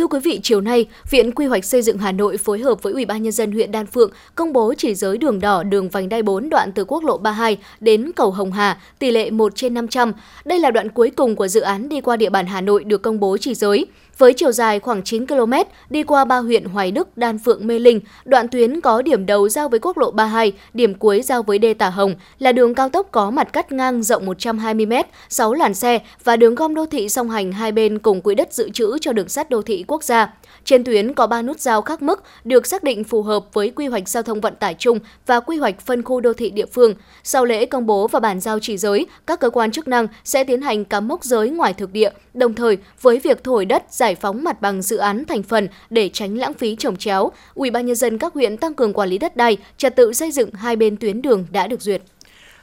Thưa quý vị, chiều nay, Viện Quy hoạch xây dựng Hà Nội phối hợp với Ủy ban nhân dân huyện Đan Phượng công bố chỉ giới đường đỏ đường vành đai 4 đoạn từ quốc lộ 32 đến cầu Hồng Hà, tỷ lệ 1 trên 500. Đây là đoạn cuối cùng của dự án đi qua địa bàn Hà Nội được công bố chỉ giới. Với chiều dài khoảng 9 km, đi qua ba huyện Hoài Đức, Đan Phượng, Mê Linh, đoạn tuyến có điểm đầu giao với quốc lộ 32, điểm cuối giao với đê Tả Hồng, là đường cao tốc có mặt cắt ngang rộng 120 m, 6 làn xe và đường gom đô thị song hành hai bên cùng quỹ đất dự trữ cho đường sắt đô thị quốc gia. Trên tuyến có 3 nút giao khác mức được xác định phù hợp với quy hoạch giao thông vận tải chung và quy hoạch phân khu đô thị địa phương. Sau lễ công bố và bàn giao chỉ giới, các cơ quan chức năng sẽ tiến hành cắm mốc giới ngoài thực địa, đồng thời với việc thổi đất giải phóng mặt bằng dự án thành phần để tránh lãng phí trồng chéo, Ủy ban nhân dân các huyện tăng cường quản lý đất đai, trật tự xây dựng hai bên tuyến đường đã được duyệt.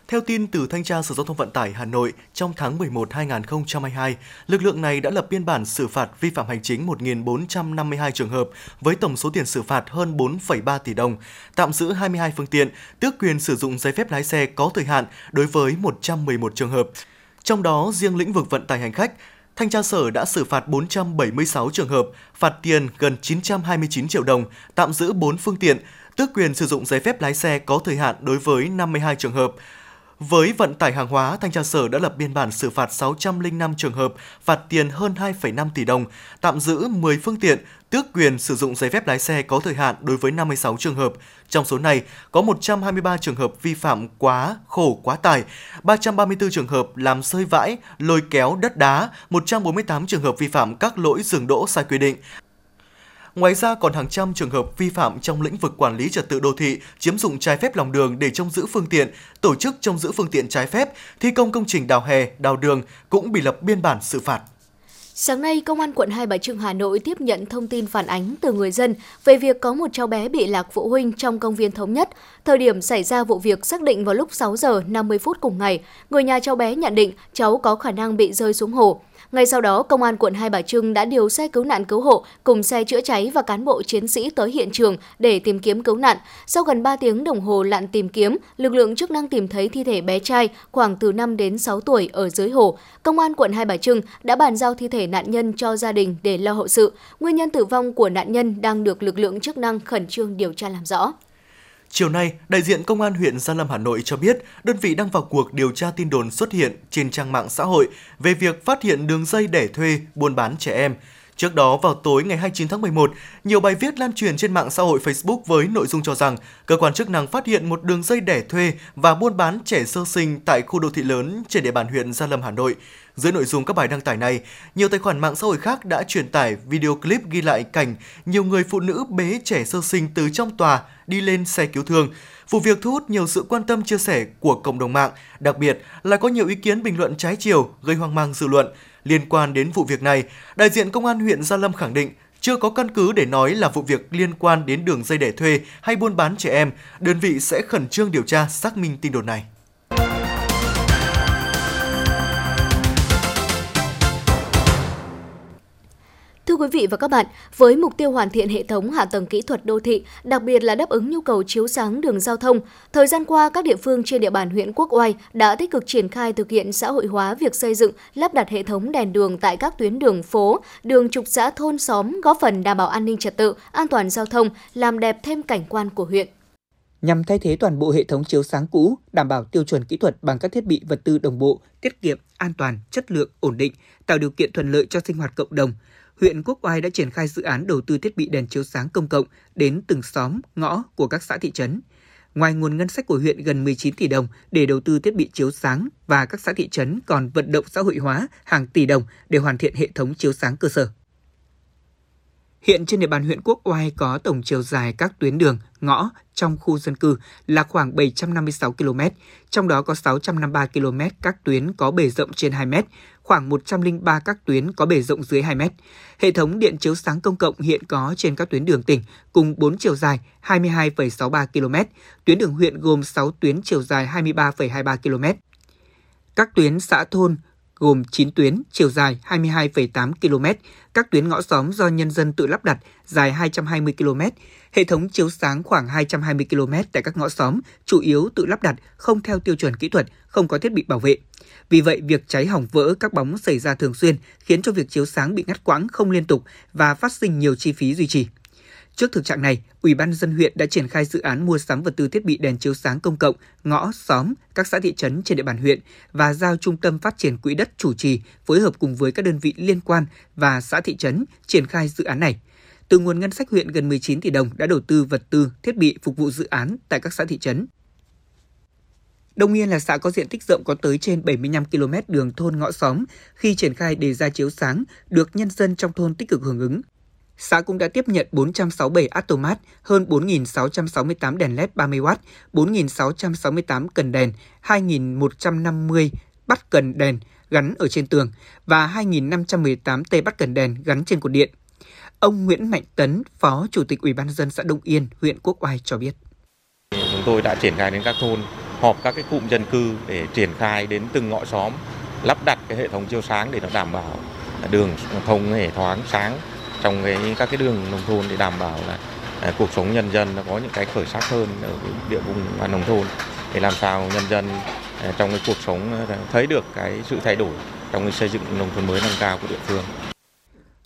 Theo tin từ Thanh tra Sở Giao thông Vận tải Hà Nội, trong tháng 11 2022, lực lượng này đã lập biên bản xử phạt vi phạm hành chính 1.452 trường hợp với tổng số tiền xử phạt hơn 4,3 tỷ đồng, tạm giữ 22 phương tiện, tước quyền sử dụng giấy phép lái xe có thời hạn đối với 111 trường hợp. Trong đó, riêng lĩnh vực vận tải hành khách, Thanh tra Sở đã xử phạt 476 trường hợp, phạt tiền gần 929 triệu đồng, tạm giữ 4 phương tiện, tước quyền sử dụng giấy phép lái xe có thời hạn đối với 52 trường hợp. Với vận tải hàng hóa, Thanh tra Sở đã lập biên bản xử phạt 605 trường hợp, phạt tiền hơn 2,5 tỷ đồng, tạm giữ 10 phương tiện, tước quyền sử dụng giấy phép lái xe có thời hạn đối với 56 trường hợp. Trong số này, có 123 trường hợp vi phạm quá khổ quá tải, 334 trường hợp làm rơi vãi, lôi kéo đất đá, 148 trường hợp vi phạm các lỗi dừng đỗ sai quy định, Ngoài ra còn hàng trăm trường hợp vi phạm trong lĩnh vực quản lý trật tự đô thị, chiếm dụng trái phép lòng đường để trông giữ phương tiện, tổ chức trông giữ phương tiện trái phép, thi công công trình đào hè, đào đường cũng bị lập biên bản xử phạt. Sáng nay, Công an quận Hai Bà Trưng Hà Nội tiếp nhận thông tin phản ánh từ người dân về việc có một cháu bé bị lạc phụ huynh trong công viên Thống Nhất. Thời điểm xảy ra vụ việc xác định vào lúc 6 giờ 50 phút cùng ngày, người nhà cháu bé nhận định cháu có khả năng bị rơi xuống hồ. Ngay sau đó, Công an quận Hai Bà Trưng đã điều xe cứu nạn cứu hộ cùng xe chữa cháy và cán bộ chiến sĩ tới hiện trường để tìm kiếm cứu nạn. Sau gần 3 tiếng đồng hồ lặn tìm kiếm, lực lượng chức năng tìm thấy thi thể bé trai khoảng từ 5 đến 6 tuổi ở dưới hồ. Công an quận Hai Bà Trưng đã bàn giao thi thể nạn nhân cho gia đình để lo hậu sự. Nguyên nhân tử vong của nạn nhân đang được lực lượng chức năng khẩn trương điều tra làm rõ. Chiều nay, đại diện Công an huyện Gia Lâm Hà Nội cho biết đơn vị đang vào cuộc điều tra tin đồn xuất hiện trên trang mạng xã hội về việc phát hiện đường dây đẻ thuê buôn bán trẻ em. Trước đó, vào tối ngày 29 tháng 11, nhiều bài viết lan truyền trên mạng xã hội Facebook với nội dung cho rằng cơ quan chức năng phát hiện một đường dây đẻ thuê và buôn bán trẻ sơ sinh tại khu đô thị lớn trên địa bàn huyện Gia Lâm, Hà Nội. Dưới nội dung các bài đăng tải này, nhiều tài khoản mạng xã hội khác đã truyền tải video clip ghi lại cảnh nhiều người phụ nữ bế trẻ sơ sinh từ trong tòa đi lên xe cứu thương. Vụ việc thu hút nhiều sự quan tâm chia sẻ của cộng đồng mạng, đặc biệt là có nhiều ý kiến bình luận trái chiều gây hoang mang dư luận. Liên quan đến vụ việc này, đại diện Công an huyện Gia Lâm khẳng định chưa có căn cứ để nói là vụ việc liên quan đến đường dây đẻ thuê hay buôn bán trẻ em, đơn vị sẽ khẩn trương điều tra xác minh tin đồn này. Thưa quý vị và các bạn, với mục tiêu hoàn thiện hệ thống hạ tầng kỹ thuật đô thị, đặc biệt là đáp ứng nhu cầu chiếu sáng đường giao thông, thời gian qua các địa phương trên địa bàn huyện Quốc Oai đã tích cực triển khai thực hiện xã hội hóa việc xây dựng, lắp đặt hệ thống đèn đường tại các tuyến đường phố, đường trục xã thôn xóm, góp phần đảm bảo an ninh trật tự, an toàn giao thông, làm đẹp thêm cảnh quan của huyện. Nhằm thay thế toàn bộ hệ thống chiếu sáng cũ, đảm bảo tiêu chuẩn kỹ thuật bằng các thiết bị vật tư đồng bộ, tiết kiệm, an toàn, chất lượng, ổn định, tạo điều kiện thuận lợi cho sinh hoạt cộng đồng, huyện Quốc Oai đã triển khai dự án đầu tư thiết bị đèn chiếu sáng công cộng đến từng xóm, ngõ của các xã thị trấn. Ngoài nguồn ngân sách của huyện gần 19 tỷ đồng để đầu tư thiết bị chiếu sáng và các xã thị trấn còn vận động xã hội hóa hàng tỷ đồng để hoàn thiện hệ thống chiếu sáng cơ sở. Hiện trên địa bàn huyện Quốc Oai có tổng chiều dài các tuyến đường, ngõ trong khu dân cư là khoảng 756 km, trong đó có 653 km các tuyến có bề rộng trên 2 m, khoảng 103 các tuyến có bề rộng dưới 2 mét. Hệ thống điện chiếu sáng công cộng hiện có trên các tuyến đường tỉnh cùng 4 chiều dài 22,63 km, tuyến đường huyện gồm 6 tuyến chiều dài 23,23 km. Các tuyến xã thôn gồm 9 tuyến chiều dài 22,8 km, các tuyến ngõ xóm do nhân dân tự lắp đặt dài 220 km, hệ thống chiếu sáng khoảng 220 km tại các ngõ xóm, chủ yếu tự lắp đặt, không theo tiêu chuẩn kỹ thuật, không có thiết bị bảo vệ. Vì vậy, việc cháy hỏng vỡ các bóng xảy ra thường xuyên, khiến cho việc chiếu sáng bị ngắt quãng không liên tục và phát sinh nhiều chi phí duy trì. Trước thực trạng này, Ủy ban dân huyện đã triển khai dự án mua sắm vật tư thiết bị đèn chiếu sáng công cộng, ngõ, xóm, các xã thị trấn trên địa bàn huyện và giao Trung tâm Phát triển Quỹ đất chủ trì phối hợp cùng với các đơn vị liên quan và xã thị trấn triển khai dự án này. Từ nguồn ngân sách huyện gần 19 tỷ đồng đã đầu tư vật tư, thiết bị phục vụ dự án tại các xã thị trấn. Đông Yên là xã có diện tích rộng có tới trên 75 km đường thôn ngõ xóm. Khi triển khai đề ra chiếu sáng, được nhân dân trong thôn tích cực hưởng ứng. Xã cũng đã tiếp nhận 467 atomat, hơn 4.668 đèn LED 30W, 4.668 cần đèn, 2.150 bắt cần đèn gắn ở trên tường và 2.518 tê bắt cần đèn gắn trên cột điện. Ông Nguyễn Mạnh Tấn, Phó Chủ tịch Ủy ban dân xã Đông Yên, huyện Quốc Oai cho biết. Chúng tôi đã triển khai đến các thôn, họp các cái cụm dân cư để triển khai đến từng ngõ xóm, lắp đặt cái hệ thống chiếu sáng để nó đảm bảo đường thông hệ thoáng sáng trong cái các cái đường nông thôn để đảm bảo là à, cuộc sống nhân dân nó có những cái khởi sắc hơn ở cái địa vùng và nông thôn để làm sao nhân dân à, trong cái cuộc sống à, thấy được cái sự thay đổi trong cái xây dựng nông thôn mới nâng cao của địa phương.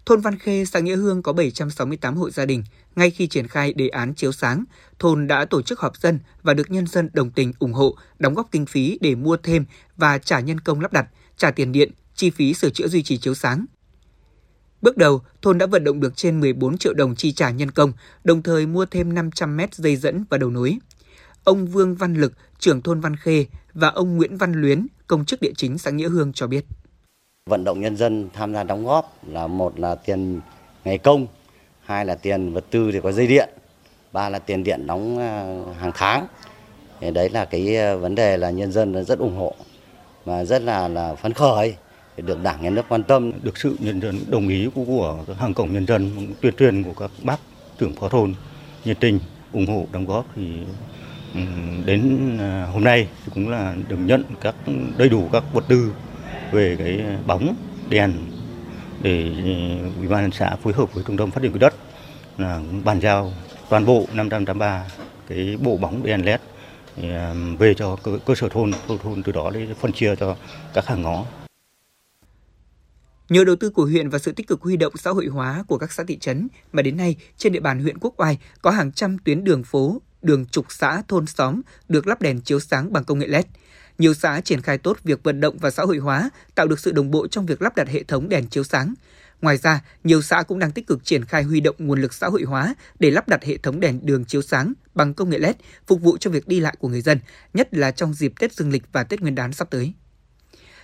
Thôn Văn Khê, xã Nghĩa Hương có 768 hộ gia đình. Ngay khi triển khai đề án chiếu sáng, thôn đã tổ chức họp dân và được nhân dân đồng tình ủng hộ, đóng góp kinh phí để mua thêm và trả nhân công lắp đặt, trả tiền điện, chi phí sửa chữa duy trì chiếu sáng. Bước đầu, thôn đã vận động được trên 14 triệu đồng chi trả nhân công, đồng thời mua thêm 500 mét dây dẫn và đầu nối. Ông Vương Văn Lực, trưởng thôn Văn Khê và ông Nguyễn Văn Luyến, công chức địa chính xã Nghĩa Hương cho biết. Vận động nhân dân tham gia đóng góp là một là tiền ngày công, hai là tiền vật tư thì có dây điện, ba là tiền điện đóng à, hàng tháng. Thì đấy là cái à, vấn đề là nhân dân rất ủng hộ và rất là là phấn khởi được đảng nhà nước quan tâm. Được sự nhân dân đồng ý của, của hàng cổng nhân dân tuyên truyền của các bác trưởng phó thôn nhiệt tình ủng hộ đóng góp thì đến à, hôm nay thì cũng là được nhận các đầy đủ các vật tư về cái bóng đèn để à, ủy ban xã phối hợp với trung tâm phát triển quỹ đất là bàn giao toàn bộ 583 cái bộ bóng đèn led à, về cho cơ, cơ sở thôn thôn thôn từ đó để phân chia cho các hàng ngõ. Nhờ đầu tư của huyện và sự tích cực huy động xã hội hóa của các xã thị trấn mà đến nay trên địa bàn huyện Quốc Oai có hàng trăm tuyến đường phố, đường trục xã, thôn xóm được lắp đèn chiếu sáng bằng công nghệ LED. Nhiều xã triển khai tốt việc vận động và xã hội hóa, tạo được sự đồng bộ trong việc lắp đặt hệ thống đèn chiếu sáng. Ngoài ra, nhiều xã cũng đang tích cực triển khai huy động nguồn lực xã hội hóa để lắp đặt hệ thống đèn đường chiếu sáng bằng công nghệ LED phục vụ cho việc đi lại của người dân, nhất là trong dịp Tết Dương lịch và Tết Nguyên đán sắp tới.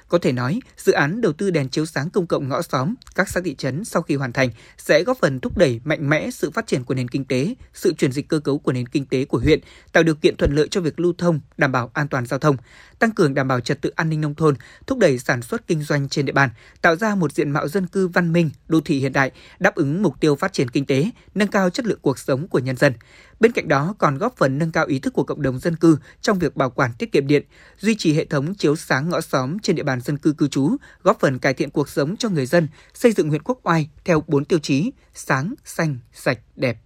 Có thể nói, dự án đầu tư đèn chiếu sáng công cộng ngõ xóm, các xã thị trấn sau khi hoàn thành sẽ góp phần thúc đẩy mạnh mẽ sự phát triển của nền kinh tế, sự chuyển dịch cơ cấu của nền kinh tế của huyện, tạo điều kiện thuận lợi cho việc lưu thông, đảm bảo an toàn giao thông, tăng cường đảm bảo trật tự an ninh nông thôn, thúc đẩy sản xuất kinh doanh trên địa bàn, tạo ra một diện mạo dân cư văn minh, đô thị hiện đại, đáp ứng mục tiêu phát triển kinh tế, nâng cao chất lượng cuộc sống của nhân dân. Bên cạnh đó còn góp phần nâng cao ý thức của cộng đồng dân cư trong việc bảo quản tiết kiệm điện, duy trì hệ thống chiếu sáng ngõ xóm trên địa bàn dân cư cư trú, góp phần cải thiện cuộc sống cho người dân, xây dựng huyện Quốc Oai theo 4 tiêu chí: sáng, xanh, sạch, đẹp.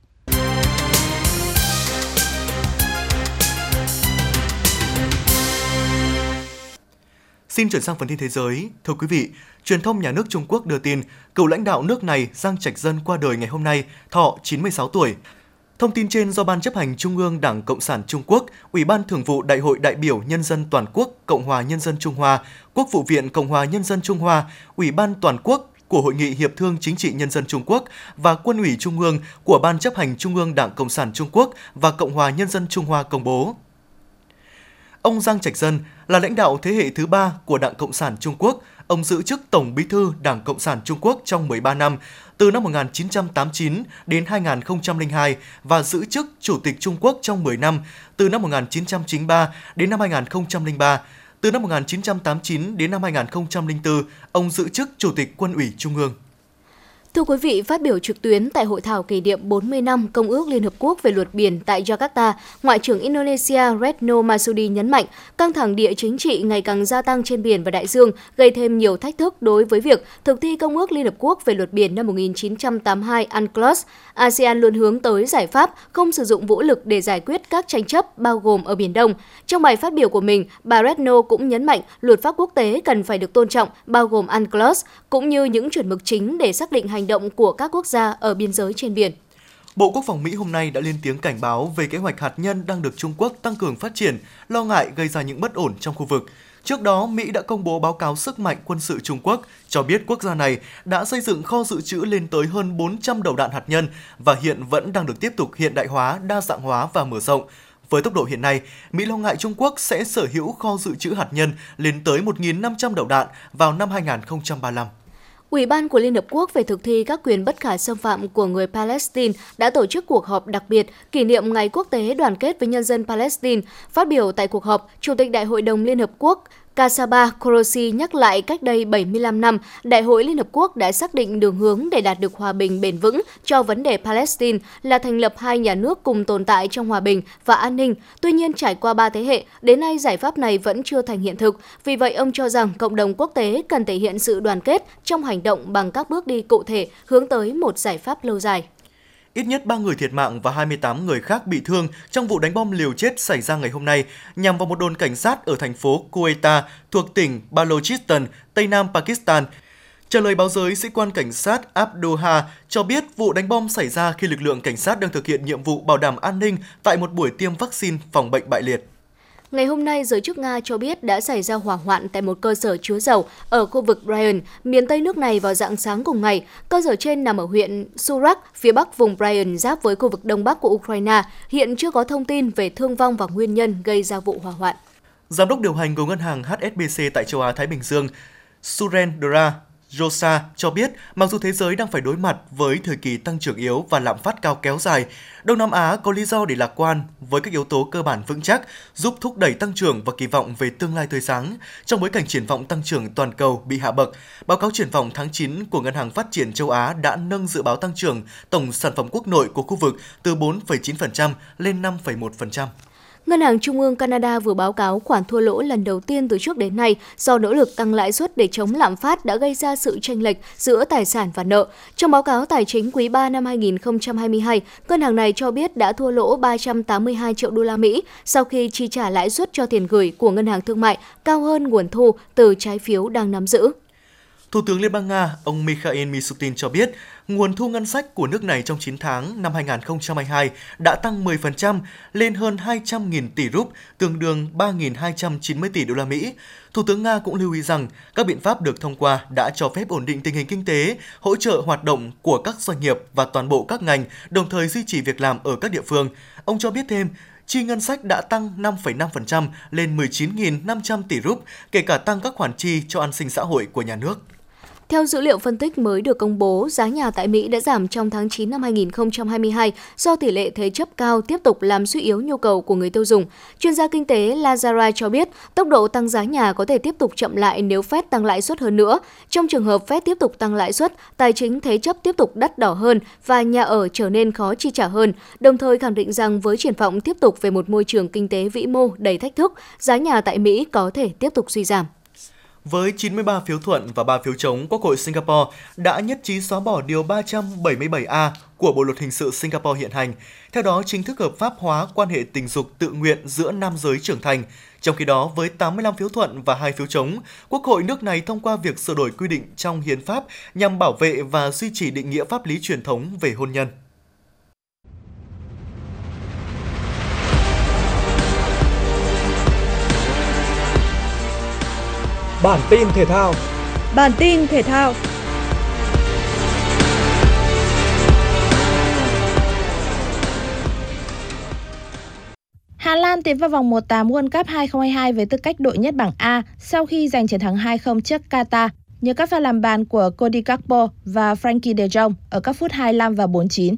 Xin chuyển sang phần tin thế giới. Thưa quý vị, truyền thông nhà nước Trung Quốc đưa tin cựu lãnh đạo nước này Giang Trạch Dân qua đời ngày hôm nay, thọ 96 tuổi. Thông tin trên do Ban chấp hành Trung ương Đảng Cộng sản Trung Quốc, Ủy ban Thường vụ Đại hội đại biểu Nhân dân Toàn quốc Cộng hòa Nhân dân Trung Hoa, Quốc vụ viện Cộng hòa Nhân dân Trung Hoa, Ủy ban Toàn quốc của Hội nghị Hiệp thương Chính trị Nhân dân Trung Quốc và Quân ủy Trung ương của Ban chấp hành Trung ương Đảng Cộng sản Trung Quốc và Cộng hòa Nhân dân Trung Hoa công bố. Ông Giang Trạch Dân là lãnh đạo thế hệ thứ ba của Đảng Cộng sản Trung Quốc. Ông giữ chức Tổng Bí thư Đảng Cộng sản Trung Quốc trong 13 năm, từ năm 1989 đến 2002 và giữ chức Chủ tịch Trung Quốc trong 10 năm, từ năm 1993 đến năm 2003. Từ năm 1989 đến năm 2004, ông giữ chức Chủ tịch Quân ủy Trung ương. Thưa quý vị, phát biểu trực tuyến tại hội thảo kỷ niệm 40 năm Công ước Liên Hợp Quốc về luật biển tại Jakarta, Ngoại trưởng Indonesia Retno Marsudi nhấn mạnh căng thẳng địa chính trị ngày càng gia tăng trên biển và đại dương gây thêm nhiều thách thức đối với việc thực thi Công ước Liên Hợp Quốc về luật biển năm 1982 UNCLOS. ASEAN luôn hướng tới giải pháp không sử dụng vũ lực để giải quyết các tranh chấp bao gồm ở Biển Đông. Trong bài phát biểu của mình, bà Retno cũng nhấn mạnh luật pháp quốc tế cần phải được tôn trọng bao gồm UNCLOS cũng như những chuẩn mực chính để xác định hành hành động của các quốc gia ở biên giới trên biển. Bộ Quốc phòng Mỹ hôm nay đã lên tiếng cảnh báo về kế hoạch hạt nhân đang được Trung Quốc tăng cường phát triển, lo ngại gây ra những bất ổn trong khu vực. Trước đó, Mỹ đã công bố báo cáo sức mạnh quân sự Trung Quốc, cho biết quốc gia này đã xây dựng kho dự trữ lên tới hơn 400 đầu đạn hạt nhân và hiện vẫn đang được tiếp tục hiện đại hóa, đa dạng hóa và mở rộng. Với tốc độ hiện nay, Mỹ lo ngại Trung Quốc sẽ sở hữu kho dự trữ hạt nhân lên tới 1.500 đầu đạn vào năm 2035. Ủy ban của Liên Hợp Quốc về thực thi các quyền bất khả xâm phạm của người Palestine đã tổ chức cuộc họp đặc biệt kỷ niệm Ngày Quốc tế đoàn kết với nhân dân Palestine. Phát biểu tại cuộc họp, Chủ tịch Đại hội đồng Liên Hợp Quốc Kasaba Korosi nhắc lại cách đây 75 năm, Đại hội Liên Hợp Quốc đã xác định đường hướng để đạt được hòa bình bền vững cho vấn đề Palestine là thành lập hai nhà nước cùng tồn tại trong hòa bình và an ninh. Tuy nhiên, trải qua ba thế hệ, đến nay giải pháp này vẫn chưa thành hiện thực. Vì vậy, ông cho rằng cộng đồng quốc tế cần thể hiện sự đoàn kết trong hành động bằng các bước đi cụ thể hướng tới một giải pháp lâu dài. Ít nhất 3 người thiệt mạng và 28 người khác bị thương trong vụ đánh bom liều chết xảy ra ngày hôm nay nhằm vào một đồn cảnh sát ở thành phố Quetta thuộc tỉnh Balochistan, Tây Nam Pakistan. Trả lời báo giới, sĩ quan cảnh sát Abdoha cho biết vụ đánh bom xảy ra khi lực lượng cảnh sát đang thực hiện nhiệm vụ bảo đảm an ninh tại một buổi tiêm vaccine phòng bệnh bại liệt. Ngày hôm nay, giới chức Nga cho biết đã xảy ra hỏa hoạn tại một cơ sở chứa dầu ở khu vực Bryan, miền Tây nước này vào dạng sáng cùng ngày. Cơ sở trên nằm ở huyện Surak, phía bắc vùng Bryan, giáp với khu vực đông bắc của Ukraine. Hiện chưa có thông tin về thương vong và nguyên nhân gây ra vụ hỏa hoạn. Giám đốc điều hành của ngân hàng HSBC tại châu Á Thái Bình Dương, Surendra Rosa cho biết, mặc dù thế giới đang phải đối mặt với thời kỳ tăng trưởng yếu và lạm phát cao kéo dài, Đông Nam Á có lý do để lạc quan với các yếu tố cơ bản vững chắc, giúp thúc đẩy tăng trưởng và kỳ vọng về tương lai tươi sáng. Trong bối cảnh triển vọng tăng trưởng toàn cầu bị hạ bậc, báo cáo triển vọng tháng 9 của Ngân hàng Phát triển châu Á đã nâng dự báo tăng trưởng tổng sản phẩm quốc nội của khu vực từ 4,9% lên 5,1%. Ngân hàng Trung ương Canada vừa báo cáo khoản thua lỗ lần đầu tiên từ trước đến nay do nỗ lực tăng lãi suất để chống lạm phát đã gây ra sự chênh lệch giữa tài sản và nợ. Trong báo cáo tài chính quý 3 năm 2022, ngân hàng này cho biết đã thua lỗ 382 triệu đô la Mỹ sau khi chi trả lãi suất cho tiền gửi của ngân hàng thương mại cao hơn nguồn thu từ trái phiếu đang nắm giữ. Thủ tướng Liên bang Nga, ông Mikhail Mishutin cho biết, nguồn thu ngân sách của nước này trong 9 tháng năm 2022 đã tăng 10% lên hơn 200.000 tỷ rúp, tương đương 3.290 tỷ đô la Mỹ. Thủ tướng Nga cũng lưu ý rằng các biện pháp được thông qua đã cho phép ổn định tình hình kinh tế, hỗ trợ hoạt động của các doanh nghiệp và toàn bộ các ngành, đồng thời duy trì việc làm ở các địa phương. Ông cho biết thêm, chi ngân sách đã tăng 5,5% lên 19.500 tỷ rúp, kể cả tăng các khoản chi cho an sinh xã hội của nhà nước. Theo dữ liệu phân tích mới được công bố, giá nhà tại Mỹ đã giảm trong tháng 9 năm 2022 do tỷ lệ thế chấp cao tiếp tục làm suy yếu nhu cầu của người tiêu dùng. Chuyên gia kinh tế Lazara cho biết, tốc độ tăng giá nhà có thể tiếp tục chậm lại nếu Fed tăng lãi suất hơn nữa. Trong trường hợp Fed tiếp tục tăng lãi suất, tài chính thế chấp tiếp tục đắt đỏ hơn và nhà ở trở nên khó chi trả hơn, đồng thời khẳng định rằng với triển vọng tiếp tục về một môi trường kinh tế vĩ mô đầy thách thức, giá nhà tại Mỹ có thể tiếp tục suy giảm. Với 93 phiếu thuận và 3 phiếu chống, Quốc hội Singapore đã nhất trí xóa bỏ Điều 377A của Bộ Luật Hình sự Singapore hiện hành. Theo đó, chính thức hợp pháp hóa quan hệ tình dục tự nguyện giữa nam giới trưởng thành. Trong khi đó, với 85 phiếu thuận và 2 phiếu chống, Quốc hội nước này thông qua việc sửa đổi quy định trong hiến pháp nhằm bảo vệ và duy trì định nghĩa pháp lý truyền thống về hôn nhân. Bản tin thể thao. Bản tin thể thao. Hà Lan tiến vào vòng 1/8 World Cup 2022 với tư cách đội nhất bảng A sau khi giành chiến thắng 2-0 trước Qatar nhờ các pha làm bàn của Cody Gakpo và Frankie de Jong ở các phút 25 và 49.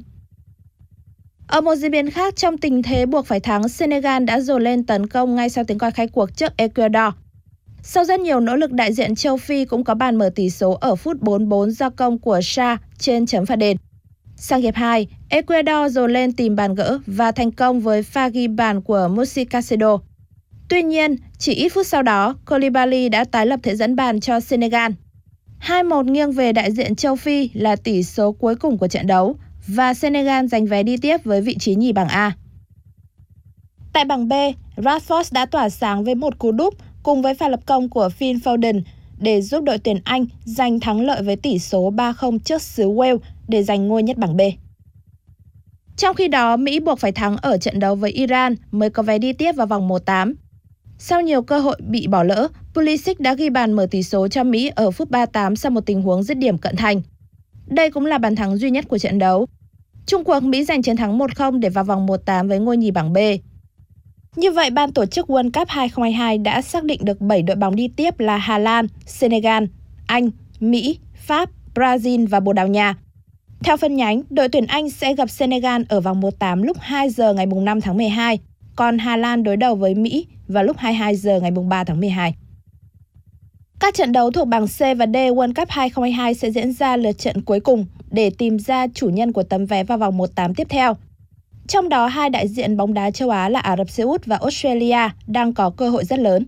Ở một diễn biến khác, trong tình thế buộc phải thắng, Senegal đã dồn lên tấn công ngay sau tiếng còi khai cuộc trước Ecuador. Sau rất nhiều nỗ lực đại diện châu Phi cũng có bàn mở tỷ số ở phút 44 do công của Sa trên chấm phạt đền. Sang hiệp 2, Ecuador dồn lên tìm bàn gỡ và thành công với pha ghi bàn của Musi Casedo. Tuy nhiên, chỉ ít phút sau đó, Colibali đã tái lập thế dẫn bàn cho Senegal. 2-1 nghiêng về đại diện châu Phi là tỷ số cuối cùng của trận đấu và Senegal giành vé đi tiếp với vị trí nhì bảng A. Tại bảng B, Rashford đã tỏa sáng với một cú đúp cùng với pha lập công của Phil Foden để giúp đội tuyển Anh giành thắng lợi với tỷ số 3-0 trước xứ Wales để giành ngôi nhất bảng B. Trong khi đó, Mỹ buộc phải thắng ở trận đấu với Iran mới có vé đi tiếp vào vòng 1-8. Sau nhiều cơ hội bị bỏ lỡ, Pulisic đã ghi bàn mở tỷ số cho Mỹ ở phút 38 sau một tình huống dứt điểm cận thành. Đây cũng là bàn thắng duy nhất của trận đấu. Trung cuộc Mỹ giành chiến thắng 1-0 để vào vòng 1-8 với ngôi nhì bảng B. Như vậy, ban tổ chức World Cup 2022 đã xác định được 7 đội bóng đi tiếp là Hà Lan, Senegal, Anh, Mỹ, Pháp, Brazil và Bồ Đào Nha. Theo phân nhánh, đội tuyển Anh sẽ gặp Senegal ở vòng 18 lúc 2 giờ ngày 5 tháng 12, còn Hà Lan đối đầu với Mỹ vào lúc 22 giờ ngày 3 tháng 12. Các trận đấu thuộc bảng C và D World Cup 2022 sẽ diễn ra lượt trận cuối cùng để tìm ra chủ nhân của tấm vé vào vòng 18 tiếp theo. Trong đó, hai đại diện bóng đá châu Á là Ả Rập Xê Út và Australia đang có cơ hội rất lớn.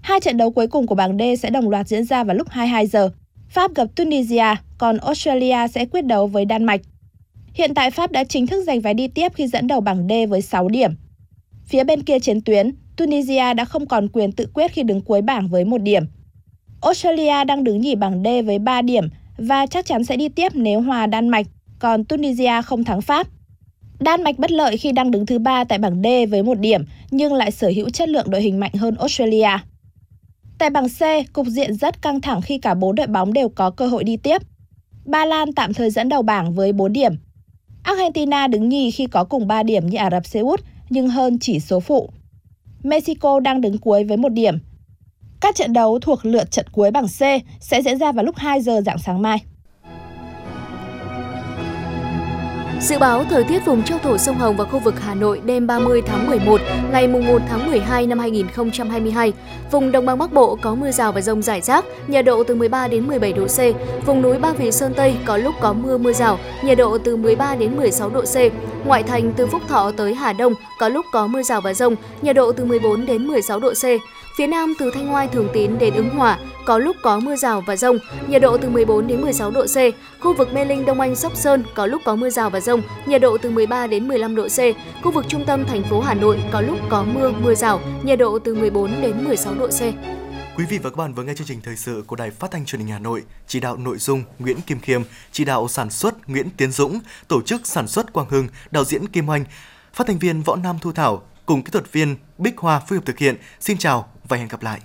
Hai trận đấu cuối cùng của bảng D sẽ đồng loạt diễn ra vào lúc 22 giờ. Pháp gặp Tunisia, còn Australia sẽ quyết đấu với Đan Mạch. Hiện tại Pháp đã chính thức giành vé đi tiếp khi dẫn đầu bảng D với 6 điểm. Phía bên kia chiến tuyến, Tunisia đã không còn quyền tự quyết khi đứng cuối bảng với một điểm. Australia đang đứng nhì bảng D với 3 điểm và chắc chắn sẽ đi tiếp nếu hòa Đan Mạch, còn Tunisia không thắng Pháp. Đan Mạch bất lợi khi đang đứng thứ ba tại bảng D với một điểm nhưng lại sở hữu chất lượng đội hình mạnh hơn Australia. Tại bảng C, cục diện rất căng thẳng khi cả bốn đội bóng đều có cơ hội đi tiếp. Ba Lan tạm thời dẫn đầu bảng với 4 điểm. Argentina đứng nhì khi có cùng 3 điểm như Ả Rập Xê Út nhưng hơn chỉ số phụ. Mexico đang đứng cuối với một điểm. Các trận đấu thuộc lượt trận cuối bảng C sẽ diễn ra vào lúc 2 giờ dạng sáng mai. Dự báo thời tiết vùng châu thổ sông Hồng và khu vực Hà Nội đêm 30 tháng 11, ngày 1 tháng 12 năm 2022. Vùng Đồng bằng Bắc Bộ có mưa rào và rông rải rác, nhiệt độ từ 13 đến 17 độ C. Vùng núi Ba Vì Sơn Tây có lúc có mưa mưa rào, nhiệt độ từ 13 đến 16 độ C. Ngoại thành từ Phúc Thọ tới Hà Đông có lúc có mưa rào và rông, nhiệt độ từ 14 đến 16 độ C. Phía Nam từ Thanh Ngoai Thường Tín đến Ứng Hòa có lúc có mưa rào và rông, nhiệt độ từ 14 đến 16 độ C. Khu vực Mê Linh Đông Anh Sóc Sơn có lúc có mưa rào và rông, nhiệt độ từ 13 đến 15 độ C. Khu vực trung tâm thành phố Hà Nội có lúc có mưa, mưa rào, nhiệt độ từ 14 đến 16 độ C. Quý vị và các bạn vừa nghe chương trình thời sự của Đài Phát thanh Truyền hình Hà Nội, chỉ đạo nội dung Nguyễn Kim Khiêm, chỉ đạo sản xuất Nguyễn Tiến Dũng, tổ chức sản xuất Quang Hưng, đạo diễn Kim Oanh, phát thanh viên Võ Nam Thu Thảo cùng kỹ thuật viên Bích Hoa phối hợp thực hiện. Xin chào và hẹn gặp lại.